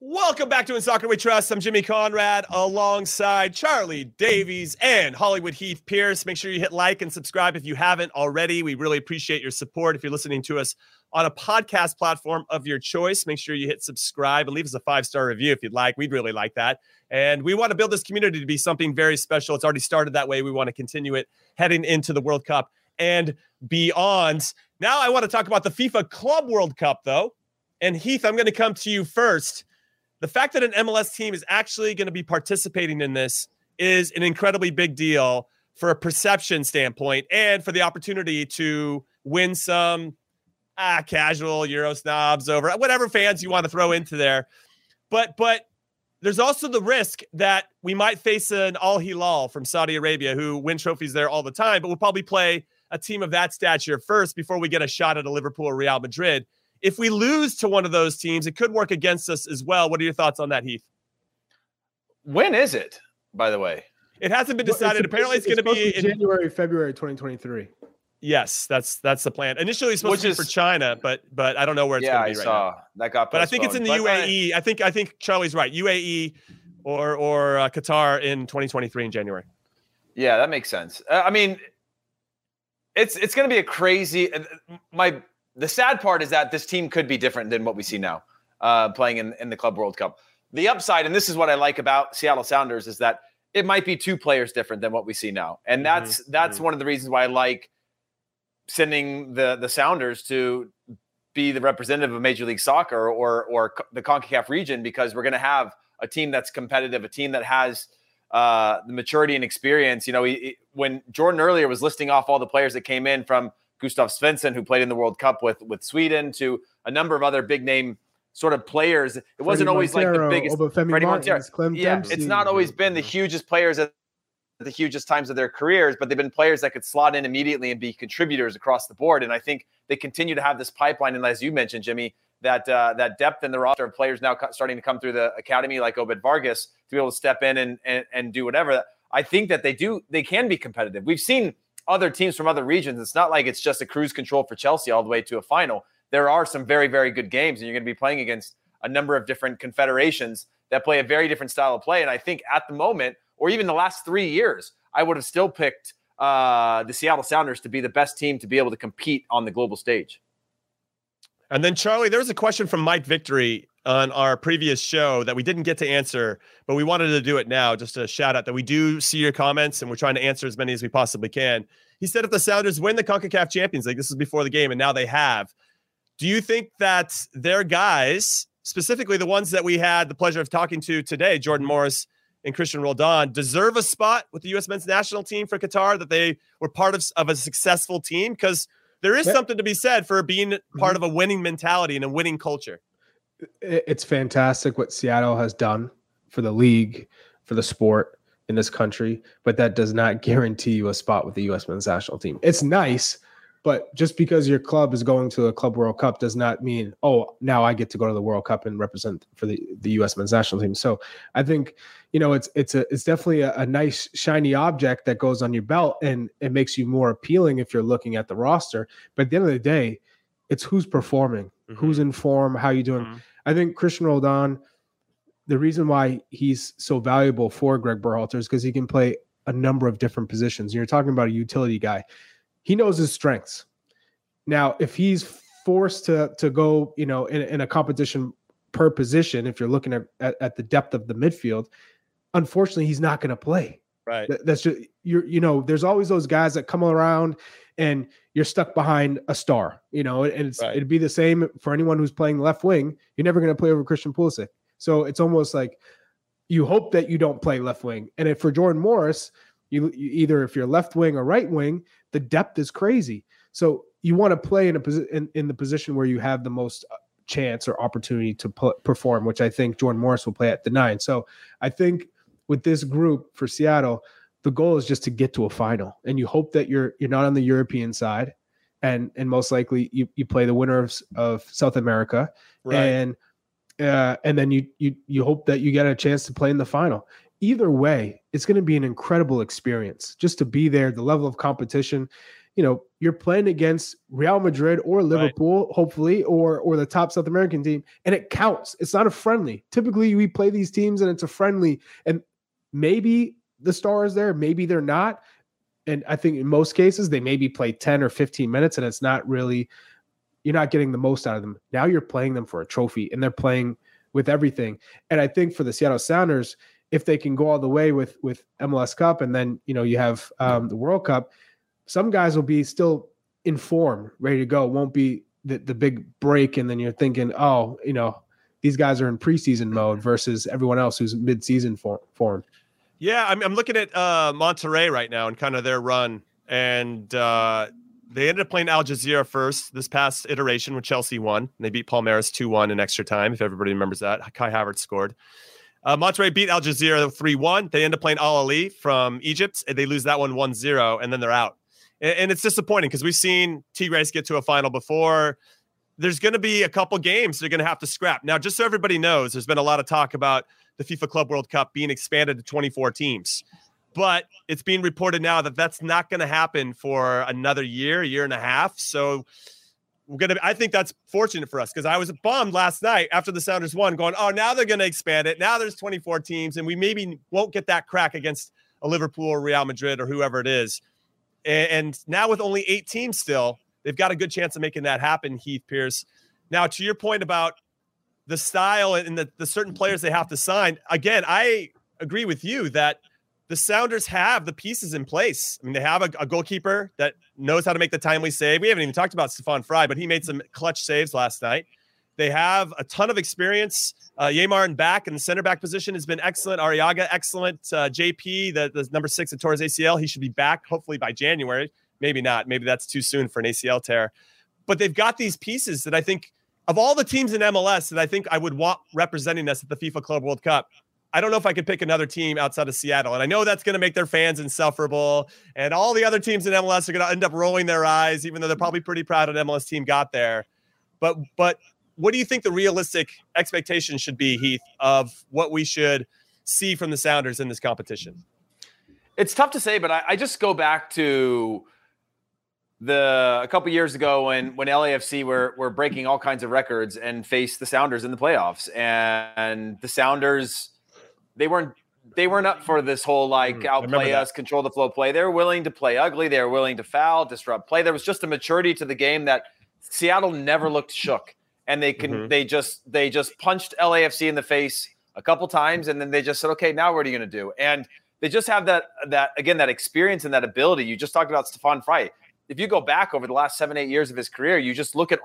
Welcome back to In Soccer We Trust. I'm Jimmy Conrad alongside Charlie Davies and Hollywood Heath Pearce. Make sure you hit like and subscribe if you haven't already. We really appreciate your support. If you're listening to us on a podcast platform of your choice, make sure you hit subscribe and leave us a five star review if you'd like. We'd really like that. And we want to build this community to be something very special. It's already started that way. We want to continue it heading into the World Cup and beyond. Now, I want to talk about the FIFA Club World Cup, though. And Heath, I'm going to come to you first the fact that an MLS team is actually going to be participating in this is an incredibly big deal for a perception standpoint and for the opportunity to win some ah, casual Euro snobs over whatever fans you want to throw into there. But but there's also the risk that we might face an Al Hilal from Saudi Arabia who win trophies there all the time, but we'll probably play a team of that stature first before we get a shot at a Liverpool or Real Madrid. If we lose to one of those teams, it could work against us as well. What are your thoughts on that, Heath? When is it, by the way? It hasn't been decided. It's Apparently, it's, it's going to be in January, February 2023. Yes, that's that's the plan. Initially, it's supposed Which to be is, for China, but but I don't know where it's yeah, going to be I right saw. now. That got, but I think it's in the but UAE. I think I think Charlie's right. UAE or or uh, Qatar in 2023 in January. Yeah, that makes sense. Uh, I mean, it's it's going to be a crazy. Uh, my the sad part is that this team could be different than what we see now, uh, playing in, in the Club World Cup. The upside, and this is what I like about Seattle Sounders, is that it might be two players different than what we see now, and mm-hmm. that's mm-hmm. that's mm-hmm. one of the reasons why I like sending the the Sounders to be the representative of Major League Soccer or or the Concacaf region because we're going to have a team that's competitive, a team that has uh, the maturity and experience. You know, he, he, when Jordan earlier was listing off all the players that came in from Gustav Svensson, who played in the World Cup with with Sweden, to a number of other big name sort of players. It wasn't always Montero, like the biggest. Freddie Martins, Montero. yeah, Dempsey. it's not always been the hugest players at the hugest times of their careers, but they've been players that could slot in immediately and be contributors across the board. And I think they continue to have this pipeline. And as you mentioned, Jimmy, that uh, that depth in the roster of players now starting to come through the academy, like Obed Vargas, to be able to step in and, and and do whatever. I think that they do. They can be competitive. We've seen other teams from other regions. It's not like it's just a cruise control for Chelsea all the way to a final. There are some very, very good games, and you're going to be playing against a number of different confederations that play a very different style of play. And I think at the moment, or even the last three years, I would have still picked uh, the Seattle Sounders to be the best team to be able to compete on the global stage. And then, Charlie, there was a question from Mike Victory on our previous show that we didn't get to answer, but we wanted to do it now. Just a shout out that we do see your comments and we're trying to answer as many as we possibly can. He said if the Sounders win the CONCACAF Champions League, this is before the game, and now they have. Do you think that their guys, specifically the ones that we had the pleasure of talking to today, Jordan Morris and Cristian Roldan, deserve a spot with the U.S. men's national team for Qatar, that they were part of, of a successful team? Because there is something to be said for being part mm-hmm. of a winning mentality and a winning culture it's fantastic what Seattle has done for the league, for the sport in this country, but that does not guarantee you a spot with the U.S. men's national team. It's nice, but just because your club is going to a Club World Cup does not mean, oh, now I get to go to the World Cup and represent for the, the U.S. men's national team. So I think you know it's it's a it's definitely a, a nice shiny object that goes on your belt and it makes you more appealing if you're looking at the roster. But at the end of the day, it's who's performing, mm-hmm. who's in form, how you doing. Mm-hmm. I think Cristian Roldan, the reason why he's so valuable for Greg Berhalter is because he can play a number of different positions. You're talking about a utility guy. He knows his strengths. Now, if he's forced to to go, you know, in, in a competition per position, if you're looking at, at, at the depth of the midfield, unfortunately, he's not going to play. Right. That's just you're you know, there's always those guys that come around and you're stuck behind a star, you know, and right. it'd be the same for anyone who's playing left wing. You're never going to play over Christian Pulisic. So it's almost like you hope that you don't play left wing. And if for Jordan Morris, you, you either if you're left wing or right wing, the depth is crazy. So you want to play in a position in, in, the position where you have the most uh, chance or opportunity to p- perform, which I think Jordan Morris will play at the nine. So I think with this group for Seattle, the goal is just to get to a final, and you hope that you're you're not on the European side, and and most likely you you play the winner of, of South America, right. and uh, and then you you you hope that you get a chance to play in the final. Either way, it's going to be an incredible experience just to be there. The level of competition, you know, you're playing against Real Madrid or Liverpool, right. hopefully, or or the top South American team, and it counts. It's not a friendly. Typically, we play these teams and it's a friendly, and maybe the stars there, maybe they're not. And I think in most cases they maybe play 10 or 15 minutes and it's not really you're not getting the most out of them. Now you're playing them for a trophy and they're playing with everything. And I think for the Seattle Sounders, if they can go all the way with with MLS Cup and then you know you have um, the World Cup, some guys will be still in form, ready to go. Won't be the, the big break, and then you're thinking, oh, you know, these guys are in preseason mode versus everyone else who's mid-season form. form. Yeah, I'm, I'm looking at uh, Monterrey right now and kind of their run, and uh, they ended up playing Al Jazira first this past iteration when Chelsea won. And they beat Palmeiras 2 1 in extra time, if everybody remembers that. Kai Havertz scored. Uh, Monterrey beat Al Jazira 3 1. They end up playing Al Ahly from Egypt, and they lose that one 1 0, and then they're out. And, and it's disappointing because we've seen Tigres get to a final before. There's going to be a couple games they're going to have to scrap. Now, just so everybody knows, there's been a lot of talk about the FIFA Club World Cup being expanded to 24 teams. But it's being reported now that that's not going to happen for another year, year and a half. So we're gonna. I think that's fortunate for us because I was bummed last night after the Sounders won, going, "Oh, now they're going to expand it. Now there's 24 teams, and we maybe won't get that crack against a Liverpool or Real Madrid or whoever it is." And, and now with only eight teams still, they've got a good chance of making that happen. Heath Pearce. Now, to your point about the style and the, the certain players they have to sign. Again, I agree with you that the Sounders have the pieces in place. I mean, they have a, a, goalkeeper that knows how to make the timely save. We haven't even talked about Stefan Frei, but he made some clutch saves last night. They have a ton of experience. Uh, Yeimar in back in the center back position has been excellent. Arreaga, excellent. Uh, JP, the, the number six at Torres ACL, he should be back hopefully by January. Maybe not. Maybe that's too soon for an ACL tear. But they've got these pieces that I think of all the teams in MLS that I think I would want representing us at the FIFA Club World Cup, I don't know if I could pick another team outside of Seattle. And I know that's going to make their fans insufferable. And all the other teams in MLS are going to end up rolling their eyes, even though they're probably pretty proud an MLS team got there. But but what do you think the realistic expectation should be, Heath, of what we should see from the Sounders in this competition? It's tough to say, but I, I just go back to the a couple years ago when when LAFC were were breaking all kinds of records and faced the Sounders in the playoffs, and the Sounders they weren't they weren't up for this whole like mm, outplay us, control the flow play. They were willing to play ugly. They were willing to foul, disrupt play. There was just a maturity to the game that Seattle never looked shook, and they can mm-hmm. they just they just punched LAFC in the face a couple times, and then they just said, okay, now what are you going to do? And they just have that that again that experience and that ability. You just talked about Stefan Frei if you go back over the last seven, eight years of his career, you just look at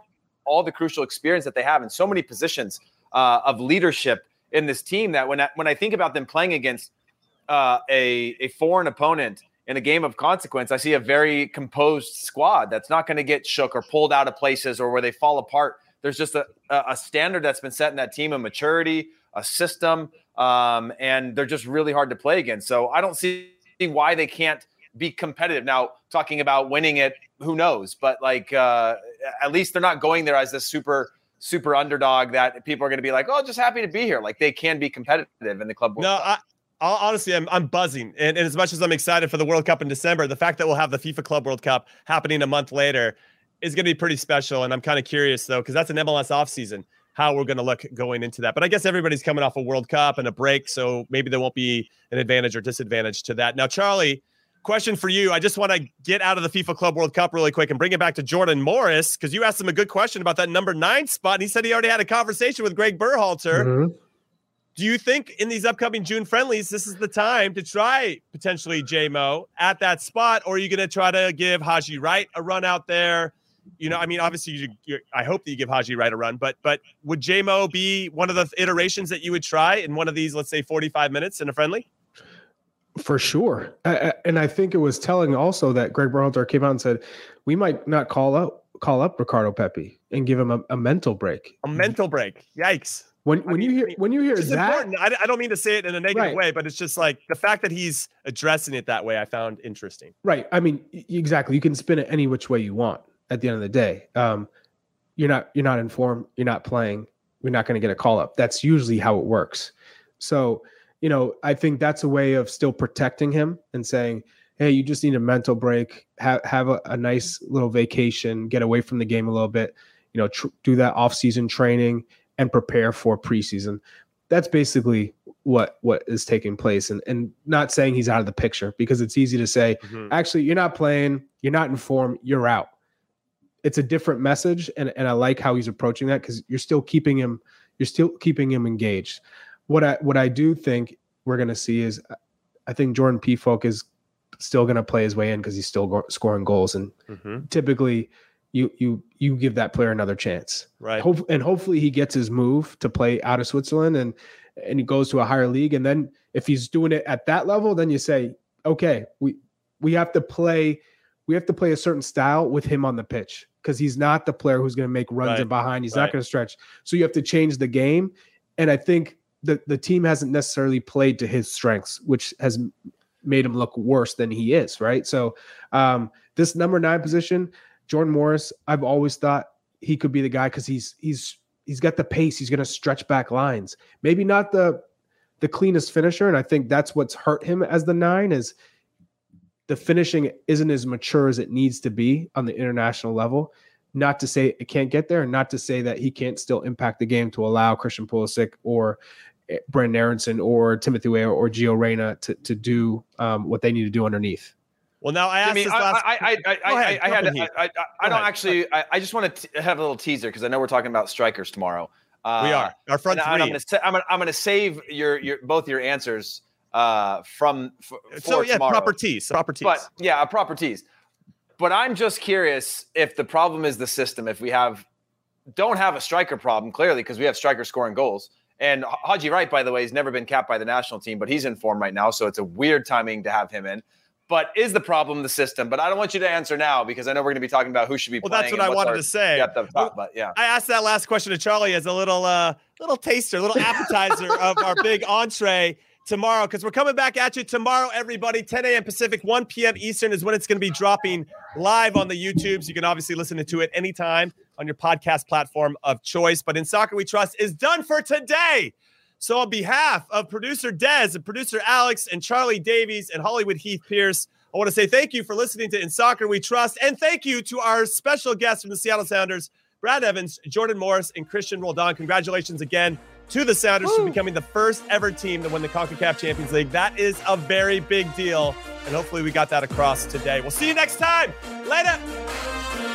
all the crucial experience that they have in so many positions uh, of leadership in this team that when I, when I think about them playing against uh, a, a foreign opponent in a game of consequence, I see a very composed squad that's not going to get shook or pulled out of places or where they fall apart. There's just a, a standard that's been set in that team of maturity, a system, um, and they're just really hard to play against. So I don't see why they can't be competitive. Now, talking about winning it, who knows? But like, uh, at least they're not going there as this super super underdog that people are going to be like, oh, just happy to be here. Like they can be competitive in the club. World. No, I, honestly, I'm, I'm buzzing. And, and, as much as I'm excited for the World Cup in December, the fact that we'll have the FIFA Club World Cup happening a month later is going to be pretty special. And I'm kind of curious though, because that's an MLS offseason, how we're going to look going into that. But I guess everybody's coming off a World Cup and a break. So maybe there won't be an advantage or disadvantage to that. Now, Charlie, question for you. I just want to get out of the FIFA Club World Cup really quick and bring it back to Jordan Morris because you asked him a good question about that number nine spot. And he said he already had a conversation with Greg Berhalter. Mhm. Do you think in these upcoming June friendlies, this is the time to try potentially JMO at that spot? Or are you going to try to give Haji Wright a run out there? You know, I mean, obviously, you, you, I hope that you give Haji Wright a run, but but would JMO be one of the iterations that you would try in one of these, let's say, 45 minutes in a friendly? For sure. I, and I think it was telling also that Greg Berhalter came out and said, we might not call up call up Ricardo Pepi and give him a, a mental break. A mental break. Yikes. When when you hear when you hear that. I, I don't mean to say it in a negative Right. way, but it's just like the fact that he's addressing it that way, I found interesting. right? I mean, exactly. You can spin it any which way you want. At the end of the day, um, you're not you're not informed. You're not playing. You're not going to get a call up. That's usually how it works. So you know, I think that's a way of still protecting him and saying, hey, you just need a mental break. Have have a, a nice little vacation. Get away from the game a little bit. You know, tr- do that off season training and prepare for preseason. That's basically what what is taking place and and not saying he's out of the picture because it's easy to say mm-hmm. actually you're not playing you're not informed you're out it's a different message and, and i like how he's approaching that because you're still keeping him you're still keeping him engaged what i what i do think we're going to see is uh, i think jordan Pefok is still going to play his way in because he's still go- scoring goals and Mhm. typically you you you give that player another chance Right. Hope, and hopefully he gets his move to play out of Switzerland and and he goes to a higher league. And then if he's doing it at that level, then you say, okay, we we have to play we have to play a certain style with him on the pitch because he's not the player who's going to make runs Right, in behind. He's right. not going to stretch. So you have to change the game. And I think the the team hasn't necessarily played to his strengths, which has made him look worse than he is. Right. So um, this number nine position, Jordan Morris, I've always thought he could be the guy because he's he's he's got the pace. He's going to stretch back lines. Maybe not the the cleanest finisher, and I think that's what's hurt him as the nine is the finishing isn't as mature as it needs to be on the international level. Not to say it can't get there, and not to say that he can't still impact the game to allow Christian Pulisic or Brenden Aaronson or Timothy Weah or Gio Reyna to to do um, what they need to do underneath. Well, now I asked I mean, this I, last. I, I, I, I, ahead, I, I had, in, I, I, I don't ahead. actually. I, I just want to have a little teaser because I know we're talking about strikers tomorrow. Uh, we are our front and, I- and I'm three. gonna, I'm gonna, I'm gonna save your, your both your answers uh, from f- for so yeah, tomorrow. proper tease, proper tease. But yeah, a proper tease. But I'm just curious if the problem is the system. If we have don't have a striker problem clearly because we have strikers scoring goals. And Haji Wright, by the way, has never been capped by the national team, but he's in form right now, so it's a weird timing to have him in. But is the problem the system? But I don't want you to answer now because I know we're going to be talking about who should be well, that's what I wanted to say. top, but yeah. I asked that last question to Charlie as a little uh little taster, little appetizer of our big entree tomorrow because we're coming back at you tomorrow, everybody. 10 a.m. Pacific, 1 p.m. Eastern is when it's going to be dropping live on the YouTubes. You can obviously listen to it anytime on your podcast platform of choice. But in Soccer We Trust is done for today. So on behalf of producer Dez and producer Alex and Charlie Davies and Hollywood Heath Pearce, I want to say thank you for listening to In Soccer We Trust. And thank you to our special guests from the Seattle Sounders, Brad Evans, Jordan Morris, and Cristian Roldan. Congratulations again to the Sounders for becoming the first ever team to win the CONCACAF Champions League. That is a very big deal. And hopefully we got that across today. We'll see you next time. Later.